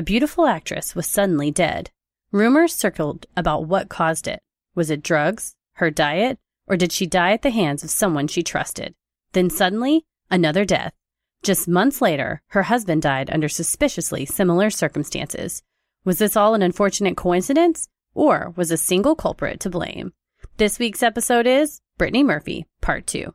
a beautiful actress was suddenly dead. Rumors circled about what caused it. Was it drugs, her diet, or did she die at the hands of someone she trusted? Then suddenly, another death. Just months later, her husband died under suspiciously similar circumstances. Was this all an unfortunate coincidence, or was a single culprit to blame? This week's episode is Brittany Murphy, Part 2.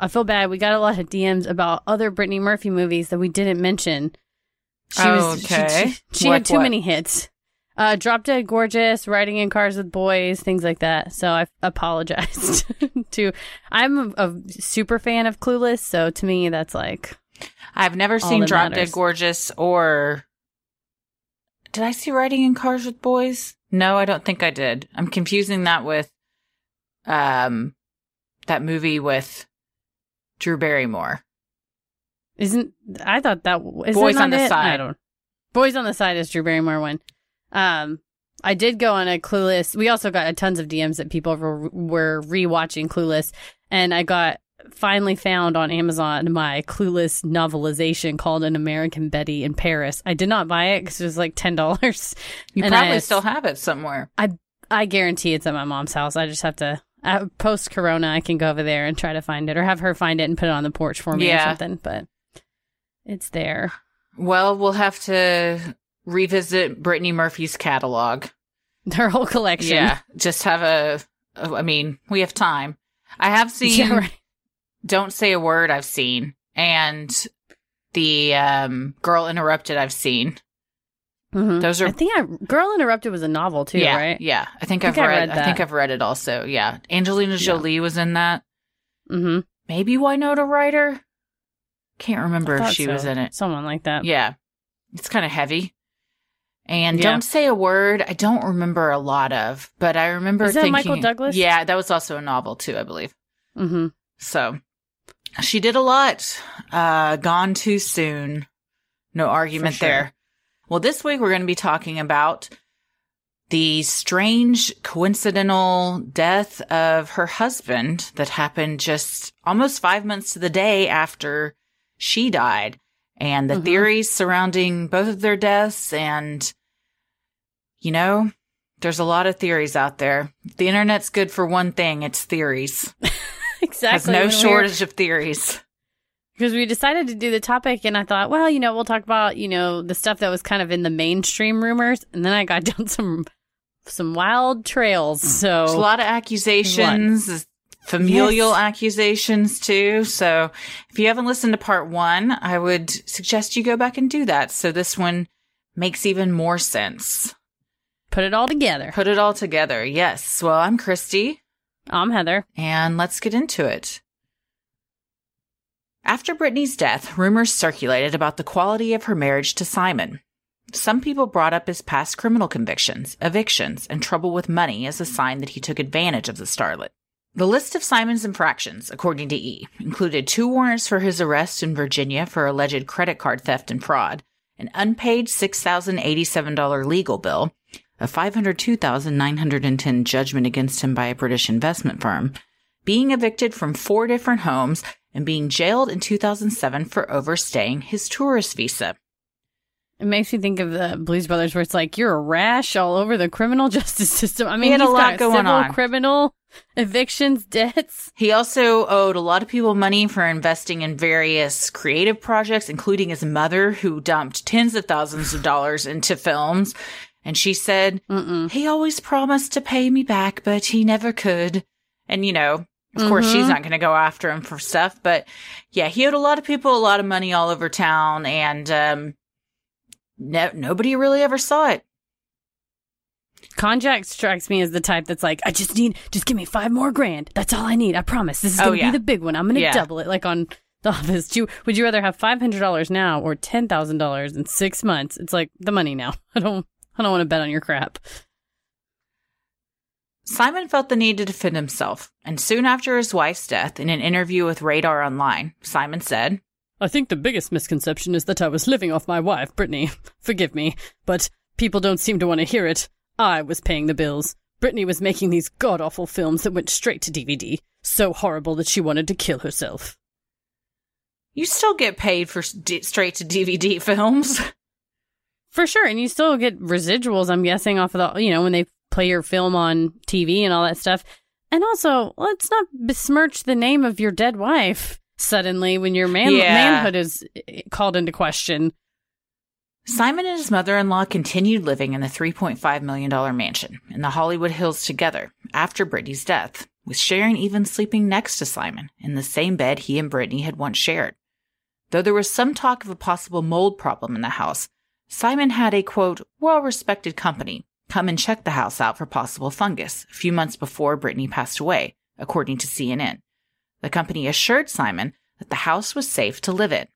I feel bad. We got a lot of DMs about other Brittany Murphy movies that we didn't mention. She was Okay. she, she Like had too what? many hits. Uh, Drop Dead Gorgeous, Riding in Cars with Boys, things like that. So I apologized to. I'm a, a super fan of Clueless, so to me that's like I've never seen Drop matters. Dead Gorgeous or. Did I see Riding in Cars with Boys? No, I don't think I did. I'm confusing that with um that movie with Drew Barrymore. isn't. I thought that is Boys that on the it? Side. I don't. Boys on the Side is Drew Barrymore one. Um, I did go on a Clueless. We also got tons of DMs that people were, were rewatching Clueless, and I got finally found on Amazon my Clueless novelization called An American Betty in Paris. I did not buy it because it was like ten dollars. You probably I- still have it somewhere. I I guarantee it's at my mom's house. I just have to. Uh, Post Corona, I can go over there and try to find it, or have her find it and put it on the porch for me or something. But it's there. Well, we'll have to revisit Brittany Murphy's catalog. Their whole collection. Yeah, just have a. I mean, we have time. I have seen. Yeah, right. Don't say a word. I've seen, and the um, Girl Interrupted. I've seen. Mhm. Those are I think I Girl Interrupted was a novel too, yeah, right? yeah. I think I I've I read. read I think. I've read it also. Yeah, Angelina Yeah. Jolie was in that. Mm-hmm. Maybe Winona Ryder. Can't remember if she was in it. Someone like that. Yeah, it's kind of heavy. And Yeah. don't say a word. I don't remember a lot of, but I remember Is that thinking. Michael Douglas? Yeah, that was also a novel too, I believe. Mm-hmm. So she did a lot. Uh, gone too soon. No argument sure. there. Well, this week we're going to be talking about the strange coincidental death of her husband that happened just almost five months to the day after she died and the Mhm. theories surrounding both of their deaths. And, you know, there's a lot of theories out there. The internet's good for one thing, it's theories. Exactly. Has no When we were- shortage of theories. Because we decided to do the topic and I thought, well, you know, we'll talk about, you know, the stuff that was kind of in the mainstream rumors and then I got down some some wild trails. Mm. So There's a lot of accusations, familial Yes. accusations too. So if you haven't listened to part one, I would suggest you go back and do that. So this one makes even more sense. put it all together. Put it all together. Yes. Well, I'm Christy I'm Heather. and let's get into it. After Brittany's death, rumors circulated about the quality of her marriage to Simon. Some people brought up his past criminal convictions, evictions, and trouble with money as a sign that he took advantage of the starlet. The list of Simon's infractions, according to E, included two warrants for his arrest in Virginia for alleged credit card theft and fraud, an unpaid $6,087 legal bill, a 502,910 judgment against him by a British investment firm, being evicted from four different homes, and being jailed in 2007 for overstaying his tourist visa. It makes me think of the Blues Brothers, where it's like you're a rash all over the criminal justice system. I mean, he had a lot going civil, on. criminal, evictions, debts. He also owed a lot of people money for investing in various creative projects, including his mother, who dumped tens of thousands of dollars into films. And she said, Mm-mm. he always promised to pay me back, but he never could. And, you know, of course, she's Mhm. not going to go after him for stuff. But yeah, he owed a lot of people a lot of money all over town. And um, no, nobody really ever saw it. Monjack strikes me as the type that's like, I just need, just give me five more grand. That's all I need. I promise. This is Oh, going to yeah. be the big one. I'm going to Yeah. double it like on The Office. Do you, would you rather have $500 now or $10,000 in six months? It's like the money now. I don't, I don't want to bet on your crap. Simon felt the need to defend himself, and soon after his wife's death, in an interview with Radar Online, Simon said, I think the biggest misconception is that I was living off my wife, Brittany. Forgive me, but people don't seem to want to hear it. I was paying the bills. Brittany was making these god awful films that went straight to DVD. So horrible that she wanted to kill herself. You still get paid for d- straight to DVD films. For sure, and you still get residuals, I'm guessing, off of the, you know, when they play your film on TV and all that stuff. And also, let's not besmirch the name of your dead wife suddenly when your man- Yeah. manhood is eh, called into question. Simon and his mother in law continued living in the $3.5 million mansion in the Hollywood Hills together after Brittany's death, with Sharon even sleeping next to Simon in the same bed he and Brittany had once shared. Though there was some talk of a possible mold problem in the house, Simon had a quote, well respected company come and check the house out for possible fungus a few months before Brittany passed away, according to CNN. The company assured Simon that the house was safe to live in.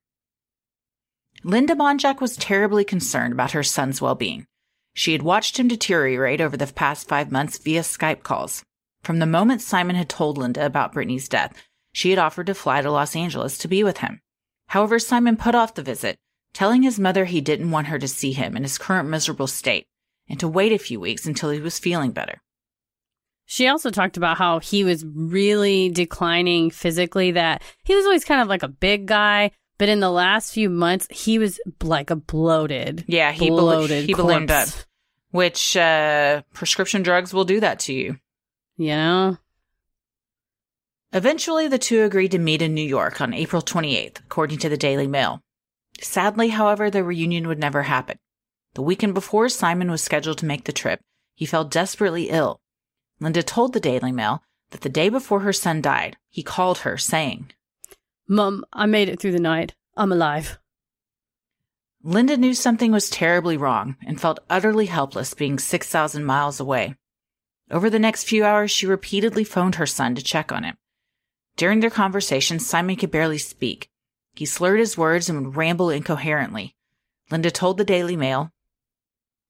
Linda Monjack was terribly concerned about her son's well being. She had watched him deteriorate over the past five months via Skype calls. From the moment Simon had told Linda about Brittany's death, she had offered to fly to Los Angeles to be with him. However, Simon put off the visit, telling his mother he didn't want her to see him in his current miserable state and to wait a few weeks until he was feeling better. She also talked about how he was really declining physically, that he was always kind of like a big guy, but in the last few months, he was like a bloated. Yeah, he, bloated he ballooned up, which uh, prescription drugs will do that to you. You know? Eventually, the two agreed to meet in New York on April 28th, according to the Daily Mail. Sadly, however, the reunion would never happen. The weekend before Simon was scheduled to make the trip, he fell desperately ill. Linda told the Daily Mail that the day before her son died, he called her saying, Mum, I made it through the night. I'm alive. Linda knew something was terribly wrong and felt utterly helpless being 6,000 miles away. Over the next few hours, she repeatedly phoned her son to check on him. During their conversation, Simon could barely speak. He slurred his words and would ramble incoherently. Linda told the Daily Mail,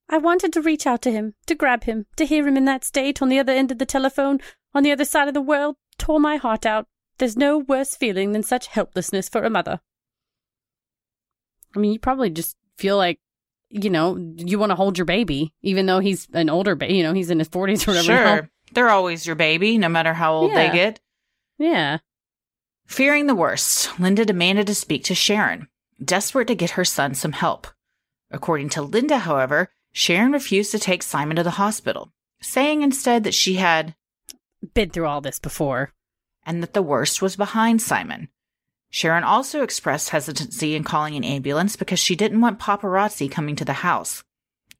I wanted to reach out to him, to grab him, to hear him in that state on the other end of the telephone, on the other side of the world, tore my heart out. There's no worse feeling than such helplessness for a mother. I mean, you probably just feel like, you know, you want to hold your baby, even though he's an older baby, you know, he's in his 40s or whatever. Sure, they're always your baby, no matter how old Yeah. they get. Yeah. Fearing the worst, Linda demanded to speak to Sharon, desperate to get her son some help. According to Linda, however, Sharon refused to take Simon to the hospital, saying instead that she had, Been through all this before. and that the worst was behind Simon. Sharon also expressed hesitancy in calling an ambulance because she didn't want paparazzi coming to the house.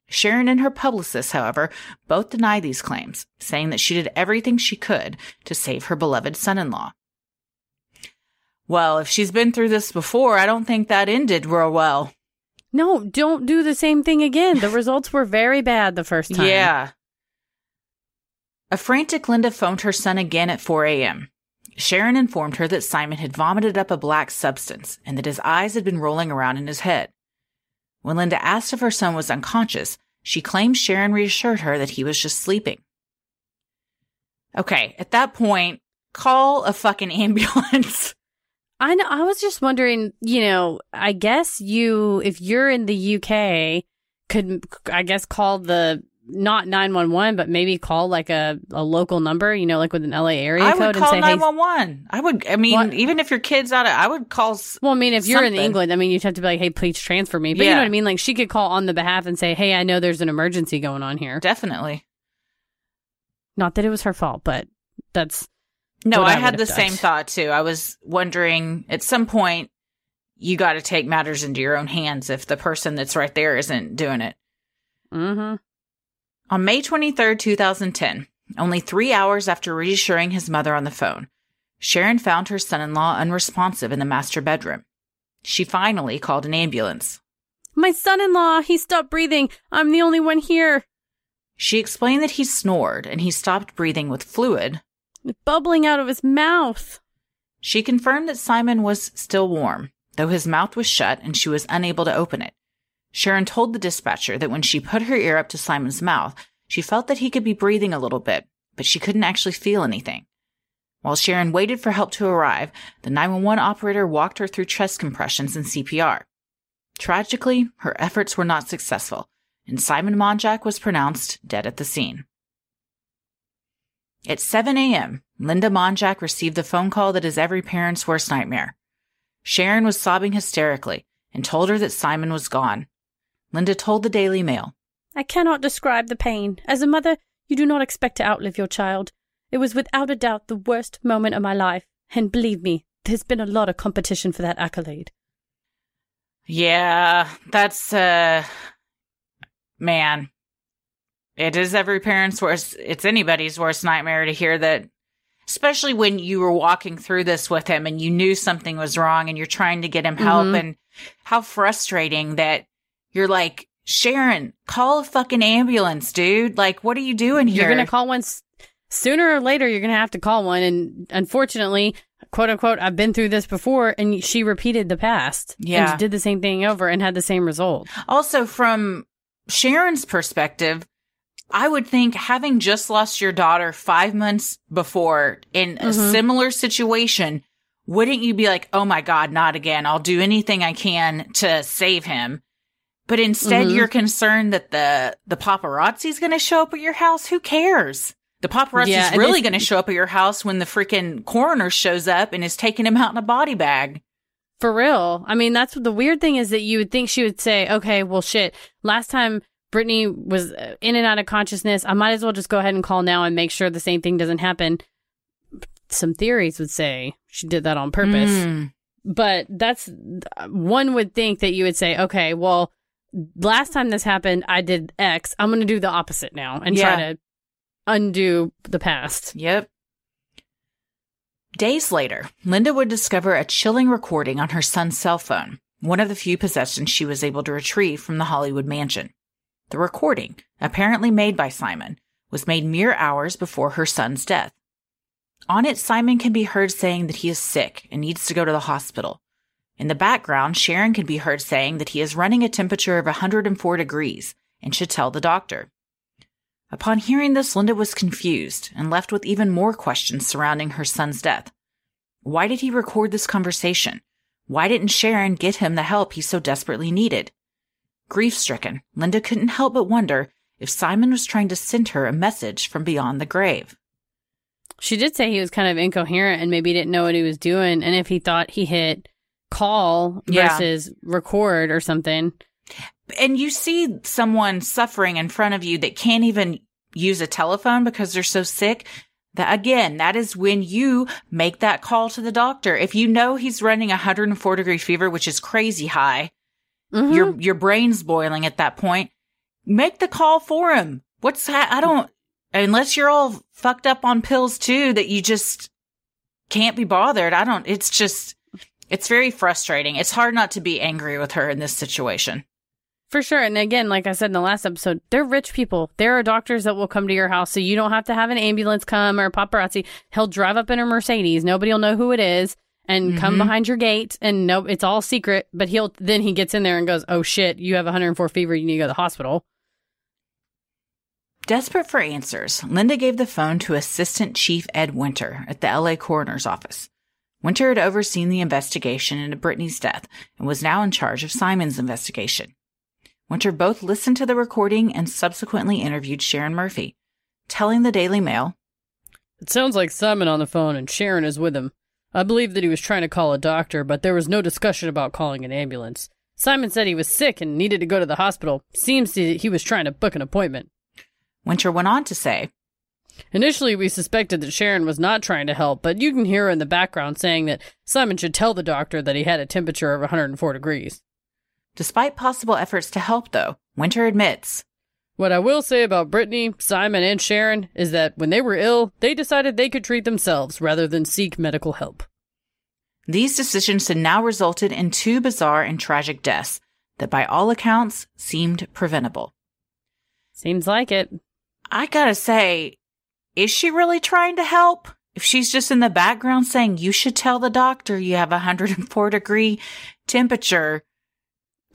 Sharon and her publicist, however, both denied these claims, saying that she did everything she could to save her beloved son in law. Well, if she's been through this before, I don't think that ended real well. No, don't do the same thing again. The results were very bad the first time. Yeah. A frantic Linda phoned her son again at 4 a.m. Sharon informed her that Simon had vomited up a black substance and that his eyes had been rolling around in his head. When Linda asked if her son was unconscious, she claimed Sharon reassured her that he was just sleeping. Okay, at that point, call a fucking ambulance. I know. I was just wondering, you know, I guess you, if you're in the UK, could, I guess, call the, not 911, but maybe call like a, a local number, you know, like with an LA area I code would and call say, hey, 911. I would, I mean, What? even if your kid's out of, I would call. s- well, I mean, if you're in. England, I mean, you'd have to be like, hey, please transfer me. But you know what I mean? Like, she could call on the behalf and say, hey, I know there's an emergency going on here. Definitely. Not that it was her fault, but that's, No, I, I had the have same thought too. I was wondering at some point you got to take matters into your own hands if the person that's right there isn't doing it. mm-hmm. On May 23rd, 2010, only three hours after reassuring his mother on the phone, Sharon found her son in law unresponsive in the master bedroom. She finally called an ambulance. My son in law, he stopped breathing. I'm the only one here. She explained that he snored and he stopped breathing with fluid. Bubbling out of his mouth. She confirmed that Simon was still warm, though his mouth was shut and she was unable to open it. Sharon told the dispatcher that when she put her ear up to Simon's mouth, she felt that he could be breathing a little bit, but she couldn't actually feel anything. While Sharon waited for help to arrive, the 911 operator walked her through chest compressions and CPR. Tragically, her efforts were not successful, and Simon Monjack was pronounced dead at the scene. At 7 a.m., Linda Monjack received the phone call that is every parent's worst nightmare. Sharon was sobbing hysterically and told her that Simon was gone. Linda told the Daily Mail, I cannot describe the pain. As a mother, you do not expect to outlive your child. It was without a doubt the worst moment of my life, and believe me, there's been a lot of competition for that accolade. Yeah, that's, uh, man, it is every parent's worst, it's anybody's worst nightmare to hear that, especially when you were walking through this with him and you knew something was wrong and you're trying to get him help Mhm. and how frustrating that you're like, Sharon, call a fucking ambulance, dude. Like, what are you doing here? You're going to call one s- sooner or later. You're going to have to call one, and unfortunately, quote unquote, I've been through this before, and she repeated the past. Yeah. and did the same thing over and had the same result. Also, from Sharon's perspective, I would think having just lost your daughter five months before in a Mhm. similar situation, wouldn't you be like, oh my God, not again? I'll do anything I can to save him. But instead, Mhm. you're concerned that the, the paparazzi is going to show up at your house. Who cares? The paparazzi's Yeah, and really going to show up at your house when the freaking coroner shows up and is taking him out in a body bag. For real. I mean, that's the weird thing is that you would think she would say, okay, well, shit, last time Brittany was uh, in and out of consciousness, I might as well just go ahead and call now and make sure the same thing doesn't happen. Some theories would say she did that on purpose. Mm. But that's one would think that you would say, okay, well, last time this happened, I did X. I'm going to do the opposite now and Yeah. try to undo the past. Yep. Days later, Linda would discover a chilling recording on her son's cell phone, one of the few possessions she was able to retrieve from the Hollywood mansion. The recording, apparently made by Simon, was made mere hours before her son's death. On it, Simon can be heard saying that he is sick and needs to go to the hospital. In the background, Sharon can be heard saying that he is running a temperature of 104 degrees and should tell the doctor. Upon hearing this, Linda was confused and left with even more questions surrounding her son's death. Why did he record this conversation? Why didn't Sharon get him the help he so desperately needed? Grief stricken, Linda couldn't help but wonder if Simon was trying to send her a message from beyond the grave. She did say he was kind of incoherent and maybe didn't know what he was doing. And if he thought he hit call Yeah. versus record or something. And you see someone suffering in front of you that can't even use a telephone because they're so sick. That again, that is when you make that call to the doctor. If you know he's running a 104 degree fever, which is crazy high, Mhm. your your brain's boiling at that point. Make the call for him. What's that? I don't unless you're all fucked up on pills too that you just can't be bothered. I don't. It's just it's very frustrating. It's hard not to be angry with her in this situation. For sure. And again, like I said in the last episode, they're rich people. There are doctors that will come to your house so you don't have to have an ambulance come or a paparazzi. He'll drive up in a Mercedes. Nobody will know who it is and come Mhm. behind your gate and no, it's all secret. But he'll, then he gets in there and goes, Oh shit, you have 104 fever. You need to go to the hospital. Desperate for answers, Linda gave the phone to Assistant Chief Ed Winter at the LA Coroner's Office. Winter had overseen the investigation into Brittany's death and was now in charge of Simon's investigation. Winter both listened to the recording and subsequently interviewed Sharon Murphy, telling the Daily Mail, It sounds like Simon on the phone and Sharon is with him. I believe that he was trying to call a doctor, but there was no discussion about calling an ambulance. Simon said he was sick and needed to go to the hospital. Seems he was trying to book an appointment. Winter went on to say, Initially, we suspected that Sharon was not trying to help, but you can hear her in the background saying that Simon should tell the doctor that he had a temperature of 104 degrees. Despite possible efforts to help, though, Winter admits, What I will say about Brittany, Simon, and Sharon is that when they were ill, they decided they could treat themselves rather than seek medical help. these decisions had now resulted in two bizarre and tragic deaths that, by all accounts, seemed preventable. Seems like it. I gotta say, is she really trying to help? If she's just in the background saying, you should tell the doctor you have a 104 degree temperature.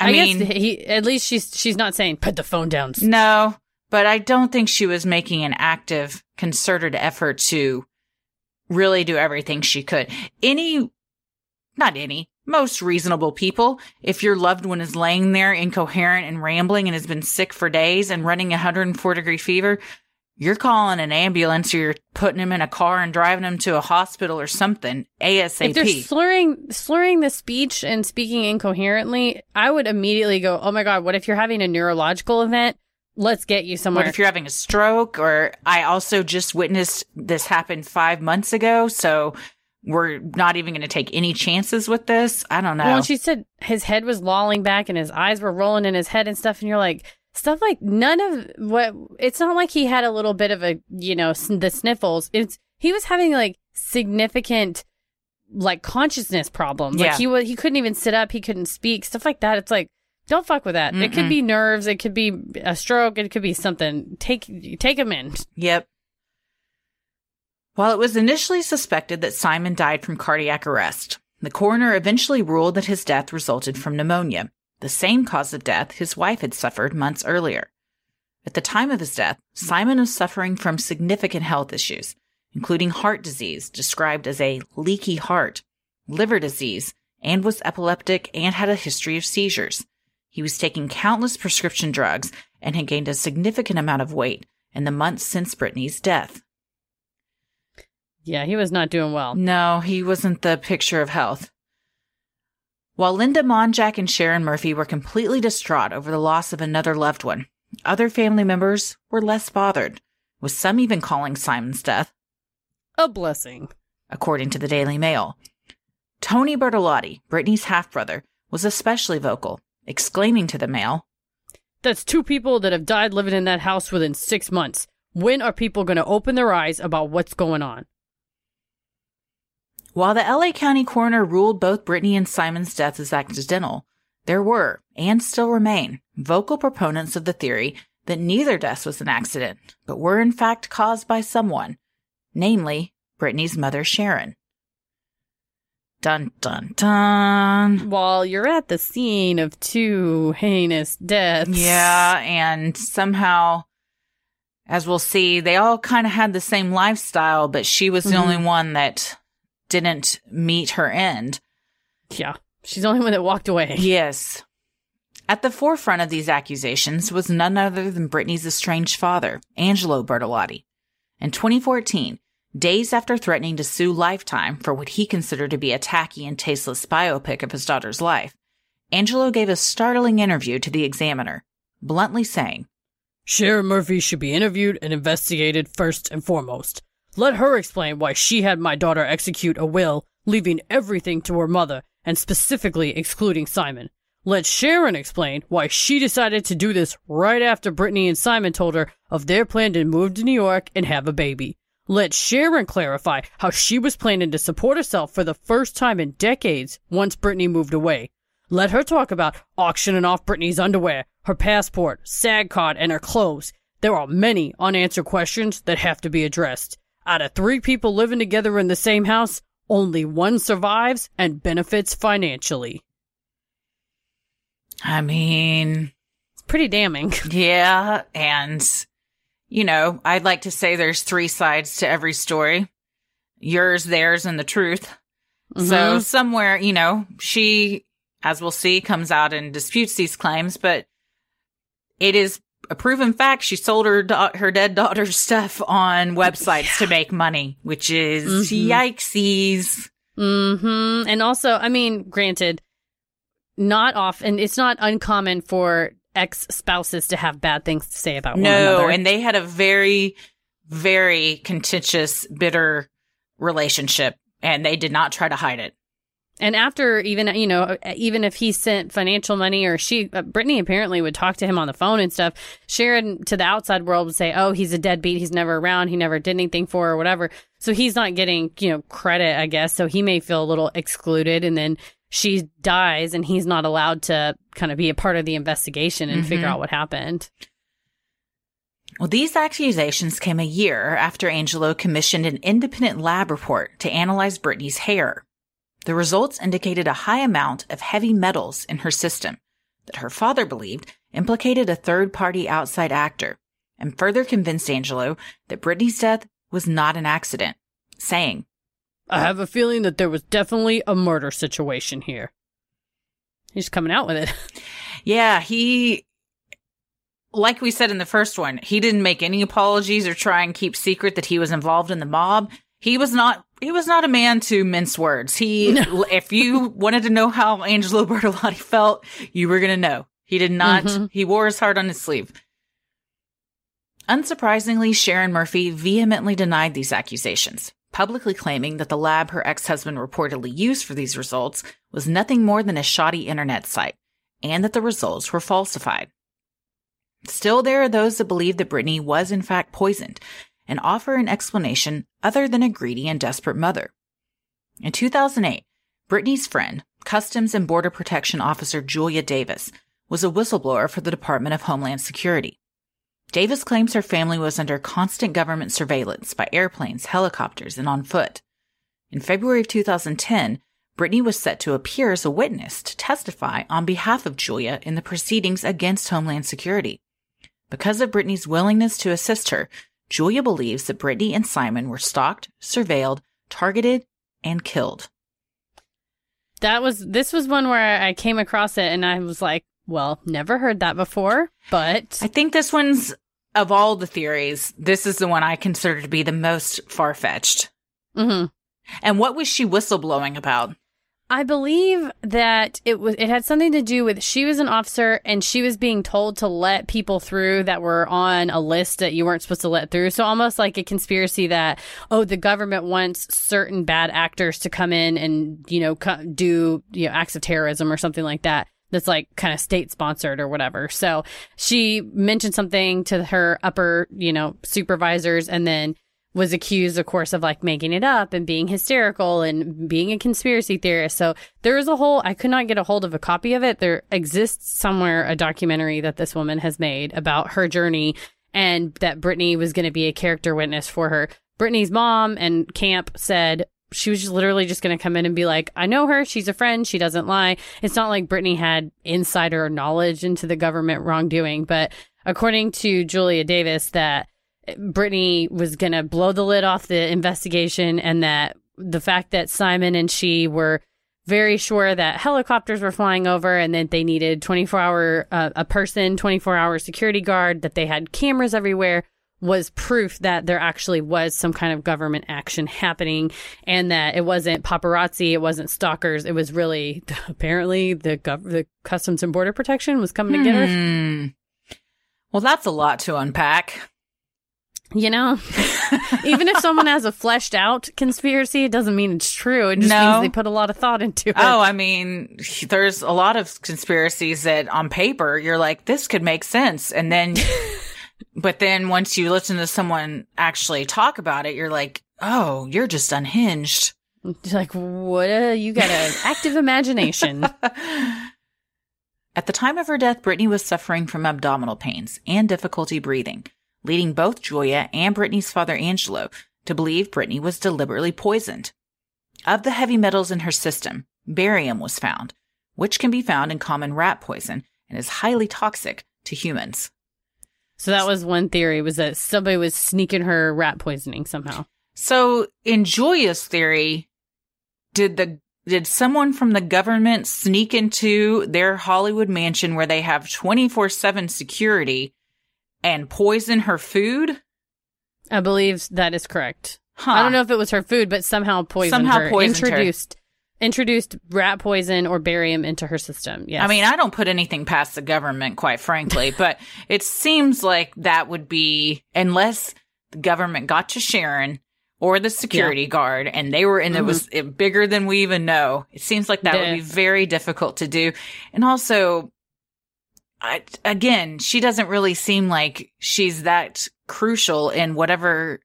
I, I, mean, guess he at least she's she's not saying put the phone down. no, but I don't think she was making an active, concerted effort to really do everything she could. Any, not any, most reasonable people, if your loved one is laying there incoherent and rambling and has been sick for days and running a 104 degree fever, you're calling an ambulance or you're putting him in a car and driving him to a hospital or something ASAP. If they're slurring slurring the speech and speaking incoherently, I would immediately go, "Oh my god, what if you're having a neurological event? Let's get you somewhere." What if you're having a stroke? Or I also just witnessed this happen five months ago, so we're not even going to take any chances with this. I don't know. Well, she said his head was lolling back and his eyes were rolling in his head and stuff, and you're like, stuff like none of what. It's not like he had a little bit of a, you know, the sniffles. It's he was having like significant, like consciousness problems. Yeah. Like he was, he couldn't even sit up, he couldn't speak, stuff like that. It's like. Don't fuck with that. It could be nerves. It could be a stroke. It could be something. Take take him in. Yep. While it was initially suspected that Simon died from cardiac arrest, the coroner eventually ruled that his death resulted from pneumonia, the same cause of death his wife had suffered months earlier. At the time of his death, Simon was suffering from significant health issues, including heart disease described as a leaky heart, liver disease, and was epileptic and had a history of seizures. He was taking countless prescription drugs and had gained a significant amount of weight in the months since Brittany's death. Yeah, he was not doing well. No, he wasn't the picture of health. While Linda Monjack and Sharon Murphy were completely distraught over the loss of another loved one, other family members were less bothered, with some even calling Simon's death, A blessing. according to the Daily Mail. Tony Bertolotti, Brittany's half brother, was especially vocal, exclaiming to the Mail, That's two people that have died living in that house within six months. When are people going to open their eyes about what's going on? While the LA County coroner ruled both Brittany and Simon's deaths as accidental, there were, and still remain, vocal proponents of the theory that neither death was an accident, but were in fact caused by someone, namely Brittany's mother Sharon. Dun dun dun. While you're at the scene of two heinous deaths. Yeah, and somehow, as we'll see, they all kind of had the same lifestyle, but she was the Mhm. only one that didn't meet her end. Yeah. She's the only one that walked away. Yes. At the forefront of these accusations was none other than Brittany's estranged father, Angelo Bertolotti. In 2014, days after threatening to sue Lifetime for what he considered to be a tacky and tasteless biopic of his daughter's life, Angelo gave a startling interview to the Examiner, bluntly saying, Sharon Murphy should be interviewed and investigated first and foremost. Let her explain why she had my daughter execute a will, leaving everything to her mother, and specifically excluding Simon. Let Sharon explain why she decided to do this right after Brittany and Simon told her of their plan to move to New York and have a baby. Let Sharon clarify how she was planning to support herself for the first time in decades once Brittany moved away. Let her talk about auctioning off Brittany's underwear, her passport, SAG card, and her clothes. There are many unanswered questions that have to be addressed. Out of three people living together in the same house, only one survives and benefits financially. I mean, It's pretty damning. yeah, and, you know, I'd like to say there's three sides to every story yours, theirs, and the truth. So Mhm. somewhere, you know, she, as we'll see, comes out and disputes these claims, but it is a proven fact she sold her da- her dead daughter's stuff on websites to make money, which is Mhm. yikesies. hmm And also, I mean, granted, not often, it's not uncommon for ex spouses to have bad things to say about one No, another. and they had a very, very contentious, bitter relationship, and they did not try to hide it. And after even you know even if he sent financial money or she uh, Brittany apparently would talk to him on the phone and stuff. Sharon to the outside world would say, "Oh, he's a deadbeat. He's never around. He never did anything for her or whatever." So he's not getting you know credit, I guess. So he may feel a little excluded, and then she dies, and he's not allowed to kind of be a part of the investigation and figure Mhm. out what happened. Well, these accusations came a year after Angelo commissioned an independent lab report to analyze Brittany's hair. The results indicated a high amount of heavy metals in her system that her father believed implicated a third party outside actor and further convinced Angelo that Brittany's death was not an accident, saying, I have a feeling that there was definitely a murder situation here. He's coming out with it. Yeah, he, like we said in the first one, he didn't make any apologies or try and keep secret that he was involved in the mob. He was not, he was not a man to mince words. He, no. if you wanted to know how Angelo Bertolotti felt, you were going to know. He did not, mm-hmm. he wore his heart on his sleeve. Unsurprisingly, Sharon Murphy vehemently denied these accusations, publicly claiming that the lab her ex-husband reportedly used for these results was nothing more than a shoddy internet site, and that the results were falsified. Still, there are those that believe that Brittany was in fact poisoned and offer an explanation other than a greedy and desperate mother. In 2008, Brittany's friend, Customs and Border Protection Officer Julia Davis, was a whistleblower for the Department of Homeland Security. Davis claims her family was under constant government surveillance by airplanes, helicopters, and on foot. In February of 2010, Brittany was set to appear as a witness to testify on behalf of Julia in the proceedings against Homeland Security. Because of Brittany's willingness to assist her, Julia believes that Brittany and Simon were stalked, surveilled, targeted, and killed. That was this was one where I came across it and I was like, well, never heard that before, but I think this one's of all the theories, this is the one I consider to be the most far fetched. Mm-hmm. And what was she whistleblowing about? I believe that it was it had something to do with she was an officer and she was being told to let people through that were on a list that you weren't supposed to let through. So almost like a conspiracy that oh the government wants certain bad actors to come in and you know do you know acts of terrorism or something like that that's like kind of state sponsored or whatever. So she mentioned something to her upper, you know, supervisors and then was accused, of course, of like making it up and being hysterical and being a conspiracy theorist. So there is a whole, I could not get a hold of a copy of it. There exists somewhere a documentary that this woman has made about her journey and that Brittany was going to be a character witness for her. Brittany's mom and camp said, she was just literally just going to come in and be like, I know her. She's a friend. She doesn't lie. It's not like Brittany had insider knowledge into the government wrongdoing. But according to Julia Davis, that Brittany was going to blow the lid off the investigation and that the fact that Simon and she were very sure that helicopters were flying over and that they needed 24 hour, uh, a person, 24 hour security guard, that they had cameras everywhere was proof that there actually was some kind of government action happening and that it wasn't paparazzi, it wasn't stalkers, it was really apparently the gov- the Customs and Border Protection was coming to get her. Hmm. Well, that's a lot to unpack. You know, even if someone has a fleshed out conspiracy, it doesn't mean it's true. It just no. means they put a lot of thought into it. Oh, I mean, there's a lot of conspiracies that on paper you're like, this could make sense. And then But then once you listen to someone actually talk about it, you're like, oh, you're just unhinged. like, what? A, you got an active imagination. At the time of her death, Brittany was suffering from abdominal pains and difficulty breathing, leading both Julia and Brittany's father, Angelo, to believe Brittany was deliberately poisoned. Of the heavy metals in her system, barium was found, which can be found in common rat poison and is highly toxic to humans. So that was one theory was that somebody was sneaking her rat poisoning somehow. So in Julia's theory, did the did someone from the government sneak into their Hollywood mansion where they have 24/7 security and poison her food? I believe that is correct. Huh. I don't know if it was her food, but somehow poisoned somehow her. Poisoned introduced introduced rat poison or barium into her system. Yes. I mean, I don't put anything past the government, quite frankly, but it seems like that would be, unless the government got to Sharon or the security yeah. guard and they were, and mm-hmm. it was bigger than we even know. It seems like that would be very difficult to do. And also, I, again, she doesn't really seem like she's that crucial in whatever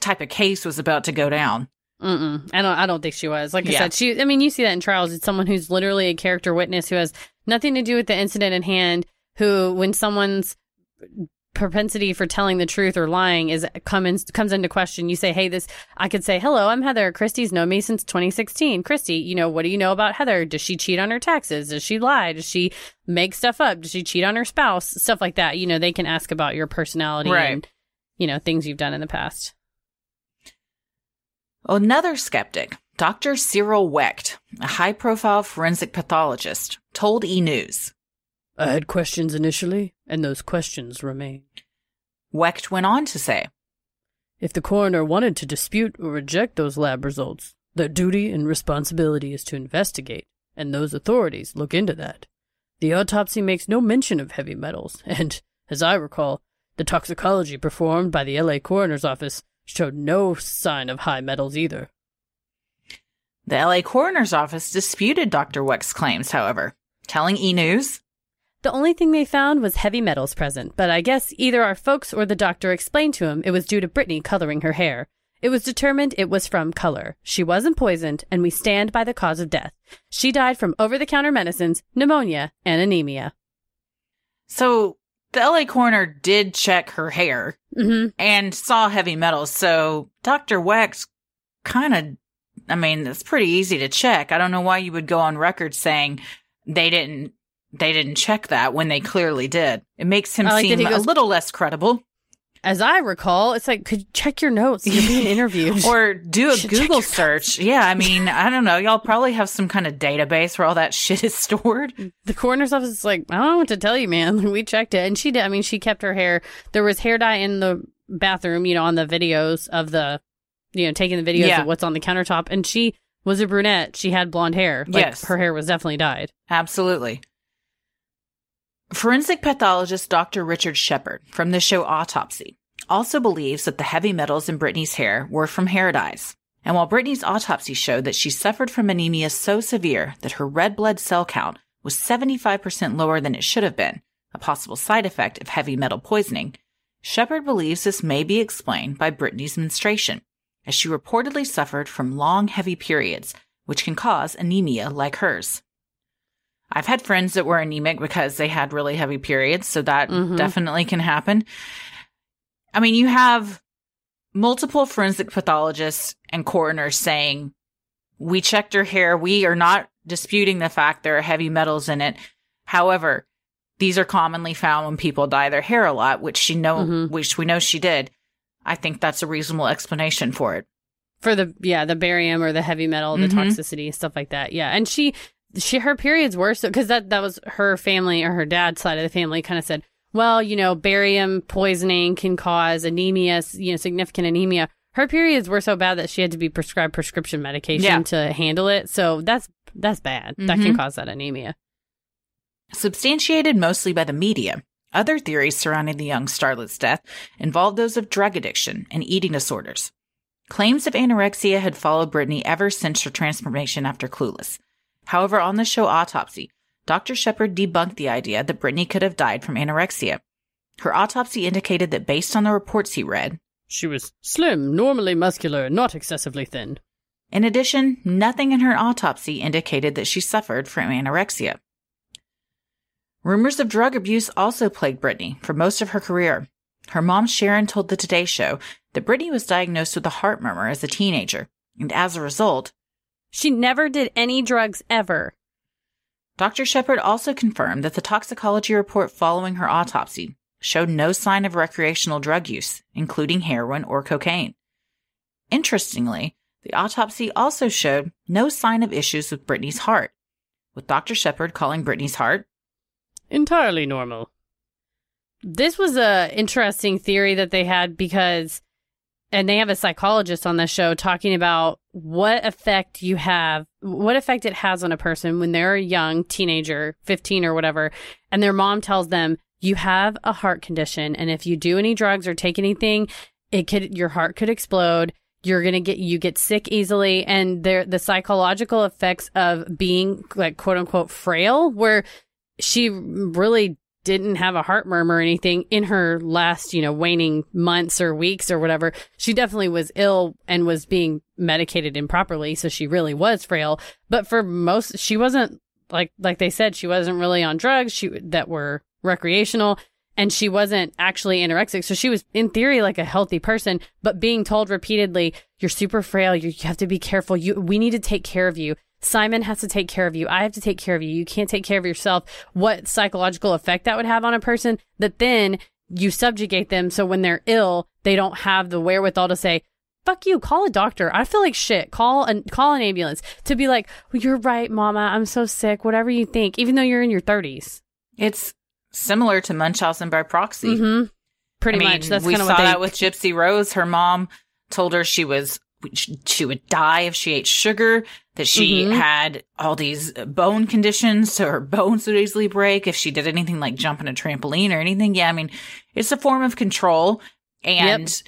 type of case was about to go down. Mm-mm. I don't. I don't think she was. Like I yeah. said, she. I mean, you see that in trials. It's someone who's literally a character witness who has nothing to do with the incident in hand. Who, when someone's propensity for telling the truth or lying is come in, comes into question. You say, "Hey, this." I could say, "Hello, I'm Heather. Christy's known me since 2016. Christy, you know, what do you know about Heather? Does she cheat on her taxes? Does she lie? Does she make stuff up? Does she cheat on her spouse? Stuff like that. You know, they can ask about your personality Right. and you know things you've done in the past. Another skeptic, Dr. Cyril Wecht, a high profile forensic pathologist, told E! News. I had questions initially, and those questions remain. Wecht went on to say, If the coroner wanted to dispute or reject those lab results, their duty and responsibility is to investigate, and those authorities look into that. The autopsy makes no mention of heavy metals, and, as I recall, the toxicology performed by the LA coroner's office showed no sign of high metals either. the LA coroner's office disputed Dr. Wecht's claims, however, telling E! News, The only thing they found was heavy metals present, but I guess either our folks or the doctor explained to him it was due to Brittany coloring her hair. It was determined it was from color. She wasn't poisoned, and we stand by the cause of death. She died from over the counter medicines, pneumonia, and anemia. So the LA coroner did check her hair hmm and saw heavy metals. So Dr. Wecht kind of, I mean, it's pretty easy to check. I don't know why you would go on record saying they didn't, they didn't check that when they clearly did. It makes him like seem he a little less credible. As I recall, it's like, could you check your notes? You're being interviewed. or do a Google search. Yeah, I mean, I don't know. Y'all probably have some kind of database where all that shit is stored. the coroner's office is like, I don't know what to tell you, man. We checked it, and she did. I mean, she kept her hair. There was hair dye in the bathroom, you know, on the videos of the, you know, taking the videos Yeah. of what's on the countertop, and she was a brunette. She had blonde hair. Like, Yes. her hair was definitely dyed. Absolutely. Forensic pathologist Dr. Richard Shepherd from the show Autopsy also believes that the heavy metals in Brittany's hair were from hair dyes. And while Brittany's autopsy showed that she suffered from anemia so severe that her red blood cell count was 75% lower than it should have been, a possible side effect of heavy metal poisoning, Shepherd believes this may be explained by Brittany's menstruation, as she reportedly suffered from long, heavy periods, which can cause anemia like hers. I've had friends that were anemic because they had really heavy periods, so that Mhm. definitely can happen. I mean, you have multiple forensic pathologists and coroners saying, We checked her hair. We are not disputing the fact there are heavy metals in it. However, these are commonly found when people dye their hair a lot, which she know, Mhm. which we know she did. I think that's a reasonable explanation for it. For the yeah, the barium or the heavy metal, the Mhm. toxicity, stuff like that. Yeah, and she she her periods were so because that that was her family or her dad's side of the family kind of said, well, you know, barium poisoning can cause anemia, you know, significant anemia. Her periods were so bad that she had to be prescribed prescription medication Yeah. to handle it. So that's that's bad. That can Mhm. cause that anemia. Substantiated mostly by the media, other theories surrounding the young starlet's death involved those of drug addiction and eating disorders. Claims of anorexia had followed Brittany ever since her transformation after Clueless. However, on the show Autopsy, Dr. Shepherd debunked the idea that Brittany could have died from anorexia. Her autopsy indicated that based on the reports he read, She was slim, normally muscular, not excessively thin. in addition, nothing in her autopsy indicated that she suffered from anorexia. Rumors of drug abuse also plagued Brittany for most of her career. Her mom Sharon told the Today Show that Brittany was diagnosed with a heart murmur as a teenager, and as a result, She never did any drugs ever. Dr. Shepherd also confirmed that the toxicology report following her autopsy showed no sign of recreational drug use, including heroin or cocaine. Interestingly, the autopsy also showed no sign of issues with Brittany's heart, with Dr. Shepherd calling Brittany's heart entirely normal. This was a interesting theory that they had because and they have a psychologist on the show talking about what effect you have what effect it has on a person when they're a young teenager 15 or whatever and their mom tells them you have a heart condition and if you do any drugs or take anything it could your heart could explode. You're gonna get you get sick easily. And there the psychological effects of being like quote unquote frail where she really didn't have a heart murmur or anything in her last, you know, waning months or weeks or whatever. She definitely was ill and was being medicated improperly, so she really was frail. But for most, she wasn't like like they said, she wasn't really on drugs she that were recreational, and she wasn't actually anorexic. So she was in theory like a healthy person, but being told repeatedly, you're super frail. You have to be careful. You, we need to take care of you. Simon has to take care of you. I have to take care of you. You can't take care of yourself. What psychological effect that would have on a person that then you subjugate them. So when they're ill, they don't have the wherewithal to say, fuck you, call a doctor. I feel like shit. Call an, call an ambulance to be like, well, you're right, mama. I'm so sick. Whatever you think, even though you're in your thirties. It's similar to Munchausen by proxy. Mm-hmm. Pretty I mean, much. That's we kind of saw what they, that with Gypsy Rose. Her mom told her she was she would die if she ate sugar. That she Mhm. had all these bone conditions, so her bones would easily break if she did anything like jump on a trampoline or anything. Yeah, I mean, it's a form of control, and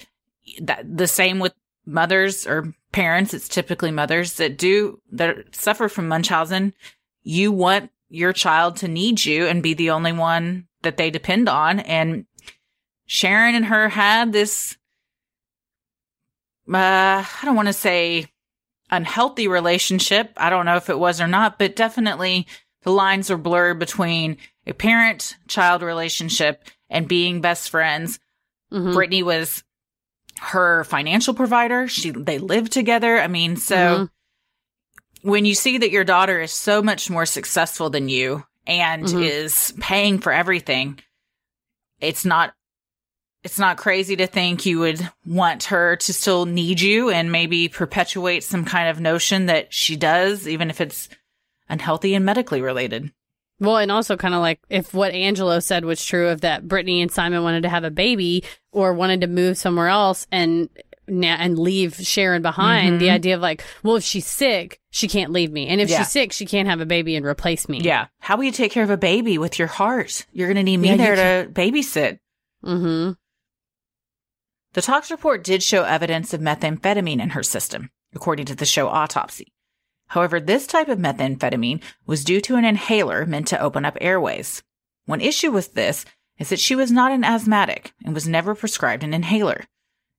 that the same with mothers or parents. It's typically mothers that do that suffer from Munchausen. You want your child to need you and be the only one that they depend on, and Sharon and her had this uh I don't want to say unhealthy relationship. I don't know if it was or not, but definitely the lines are blurred between a parent child relationship and being best friends. Mhm. Brittany was her financial provider. She they lived together. I mean, so Mhm. when you see that your daughter is so much more successful than you and Mhm. is paying for everything, it's not it's not crazy to think you would want her to still need you and maybe perpetuate some kind of notion that she does, even if it's unhealthy and medically related. Well, and also kind of like if what Angelo said was true of that Brittany and Simon wanted to have a baby or wanted to move somewhere else and and leave Sharon behind, Mhm. the idea of like, well, if she's sick, she can't leave me. And if Yeah. she's sick, she can't have a baby and replace me. Yeah. How will you take care of a baby with your heart? You're going to need me Yeah, there to babysit. Mm-hmm. The tox report did show evidence of methamphetamine in her system, according to the show autopsy. However, this type of methamphetamine was due to an inhaler meant to open up airways. One issue with this is that she was not an asthmatic and was never prescribed an inhaler.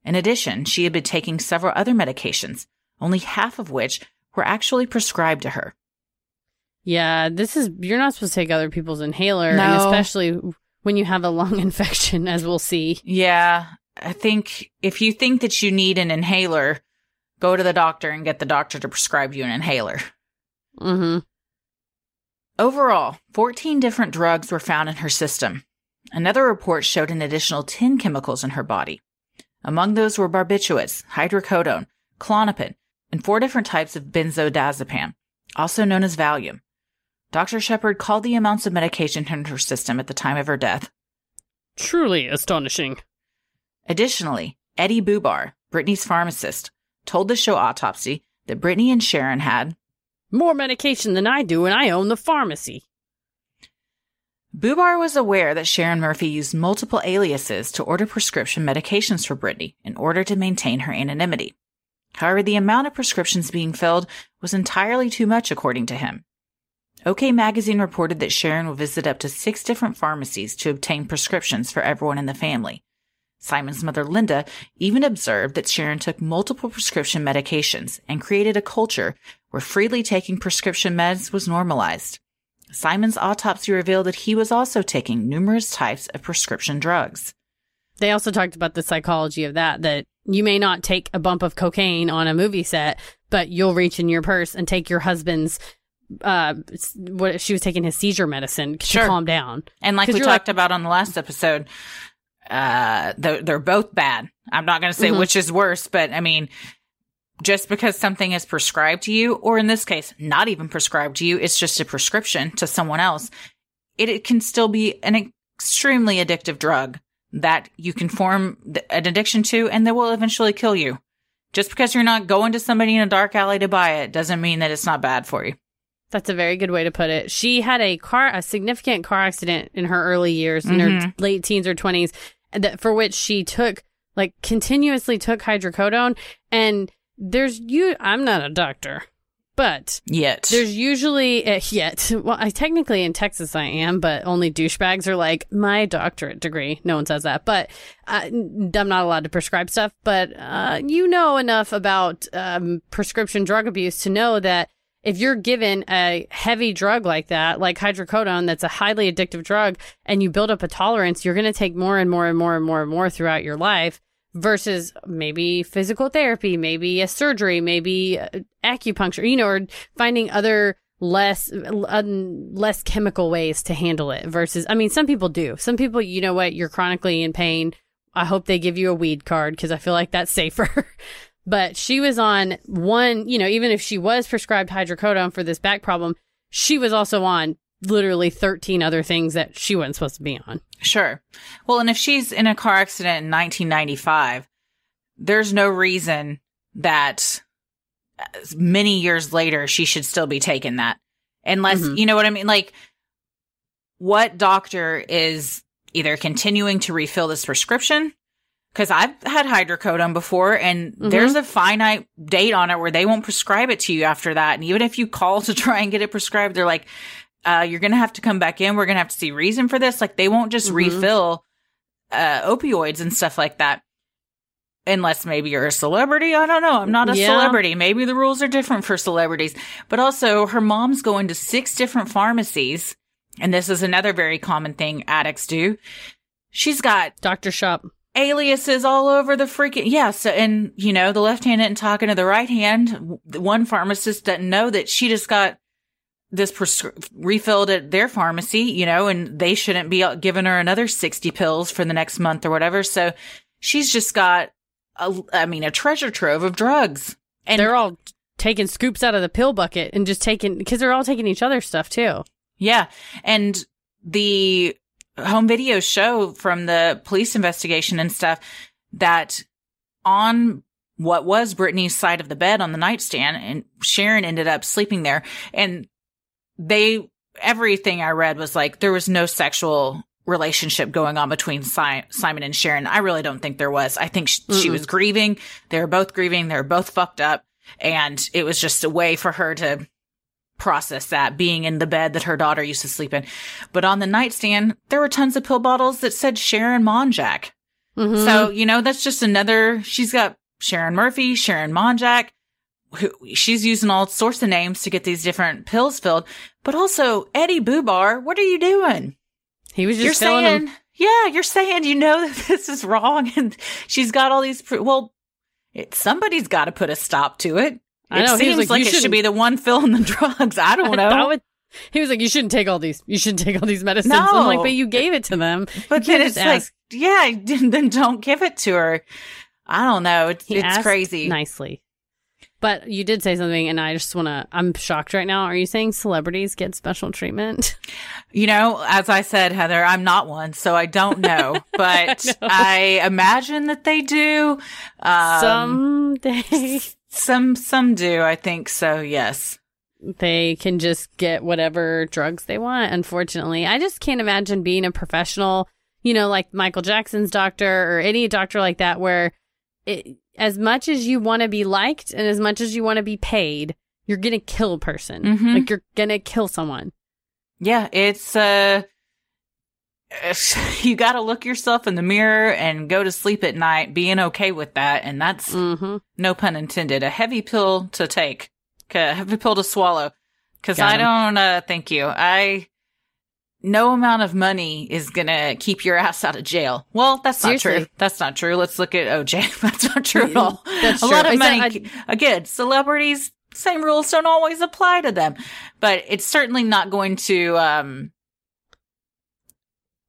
In addition, she had been taking several other medications, only half of which were actually prescribed to her. Yeah, this is you're not supposed to take other people's inhaler, and especially when you have a lung infection, as we'll see. Yeah, I think if you think that you need an inhaler, go to the doctor and get the doctor to prescribe you an inhaler. Mm-hmm. Overall, 14 different drugs were found in her system. Another report showed an additional 10 chemicals in her body. Among those were barbiturates, hydrocodone, Klonopin, and four different types of benzodiazepam, also known as Valium. Dr. Shepherd called the amounts of medication in her system at the time of her death. Truly astonishing. Additionally, Eddie Bubar, Brittany's pharmacist, told the show Autopsy that Brittany and Sharon had More medication than I do, and I own the pharmacy. Bubar was aware that Sharon Murphy used multiple aliases to order prescription medications for Brittany in order to maintain her anonymity. However, the amount of prescriptions being filled was entirely too much, according to him. OK Magazine reported that Sharon would visit up to six different pharmacies to obtain prescriptions for everyone in the family. Simon's mother, Linda, even observed that Sharon took multiple prescription medications and created a culture where freely taking prescription meds was normalized. Simon's autopsy revealed that he was also taking numerous types of prescription drugs. They also talked about the psychology of that, that you may not take a bump of cocaine on a movie set, but you'll reach in your purse and take your husband's, uh, what she was taking his seizure medicine Sure. to calm down. And like we talked like- about on the last episode, uh, they're, they're both bad. I'm not going to say Mhm. which is worse, but I mean, just because something is prescribed to you, or in this case, not even prescribed to you, it's just a prescription to someone else, it, it can still be an extremely addictive drug that you can form th- an addiction to and that will eventually kill you. Just because you're not going to somebody in a dark alley to buy it doesn't mean that it's not bad for you. That's a very good way to put it. She had a car, a significant car accident in her early years, in her Mhm. late teens or twenties, that for which she took like continuously took hydrocodone. And there's you. I'm not a doctor, but Yet. there's usually uh, yet. Well, I technically in Texas I am, but only douchebags are like my doctorate degree. No one says that, but uh, I'm not allowed to prescribe stuff. But uh, you know enough about um, prescription drug abuse to know that if you're given a heavy drug like that, like hydrocodone, that's a highly addictive drug, and you build up a tolerance, you're going to take more and more and more and more and more throughout your life versus maybe physical therapy, maybe a surgery, maybe uh, acupuncture, you know, or finding other less less chemical ways to handle it versus I mean some people do. Some people you know what, you're chronically in pain. I hope they give you a weed card because I feel like that's safer. but she was on one, you know, even if she was prescribed hydrocodone for this back problem, she was also on literally 13 other things that she wasn't supposed to be on. Sure. Well, and if she's in a car accident in 1995, there's no reason that many years later she should still be taking that. Unless, mm-hmm. you know what I mean? Like, what doctor is either continuing to refill this prescription? Because I've had hydrocodone before and mm-hmm. there's a finite date on it where they won't prescribe it to you after that. And even if you call to try and get it prescribed, they're like, uh, you're going to have to come back in. We're going to have to see reason for this. Like they won't just mm-hmm. refill, uh, opioids and stuff like that. Unless maybe you're a celebrity. I don't know. I'm not a yeah. celebrity. Maybe the rules are different for celebrities. But also her mom's going to six different pharmacies. And this is another very common thing addicts do. She's got doctor shop aliases all over the freaking yeah so and you know the left hand isn't talking to the right hand one pharmacist doesn't know that she just got this pres- refilled at their pharmacy, you know, and they shouldn't be giving her another 60 pills for the next month or whatever. So she's just got, a, I mean, a treasure trove of drugs. And they're all taking scoops out of the pill bucket and just taking, because they're all taking each other's stuff too. Yeah. And the home videos show from the police investigation and stuff that on what was Brittany's side of the bed on the nightstand and Sharon ended up sleeping there. And they everything I read was like there was no sexual relationship going on between si- Simon and Sharon. I really don't think there was. I think sh- she was grieving. They were both grieving. They were both fucked up. And it was just a way for her to process that being in the bed that her daughter used to sleep in. But on the nightstand, there were tons of pill bottles that said Sharon Monjack. Mm-hmm. So, you know, that's just another, she's got Sharon Murphy, Sharon Monjack who, she's using all sorts of names to get these different pills filled, but also Eddie Bubar, what are you doing? He was just you're saying, them. yeah, you're saying you know that this is wrong, and she's got all these. Well, it, somebody's got to put a stop to it. I know. It seems like, like it should be the one filling the drugs. I don't know. Would, he was like, "You shouldn't take all these. You shouldn't take all these medicines." No. I'm like, "But you gave it to them." But then it's like, yeah, then don't give it to her. I don't know. It's, it's crazy. Nicely. But you did say something, and I just want to. I'm shocked right now. Are you saying celebrities get special treatment? You know, as I said, Heather, I'm not one, so I don't know, but I, I, imagine that they do. Um, Someday. Some, some do. I think so. Yes. They can just get whatever drugs they want. Unfortunately, I just can't imagine being a professional, you know, like Michael Jackson's doctor or any doctor like that, where it, as much as you want to be liked and as much as you want to be paid, you're going to kill a person. Mm-hmm. Like you're going to kill someone. Yeah, it's uh you got to look yourself in the mirror and go to sleep at night being okay with that and that's mm-hmm. no pun intended a heavy pill to take a heavy pill to swallow cuz I don't uh thank you. I no amount of money is gonna keep your ass out of jail. Well, that's Seriously. not true. That's not true. Let's look at OJ. That's not true at all. That's a true. lot of money. again, celebrities, same rules don't always apply to them, but it's certainly not going to um,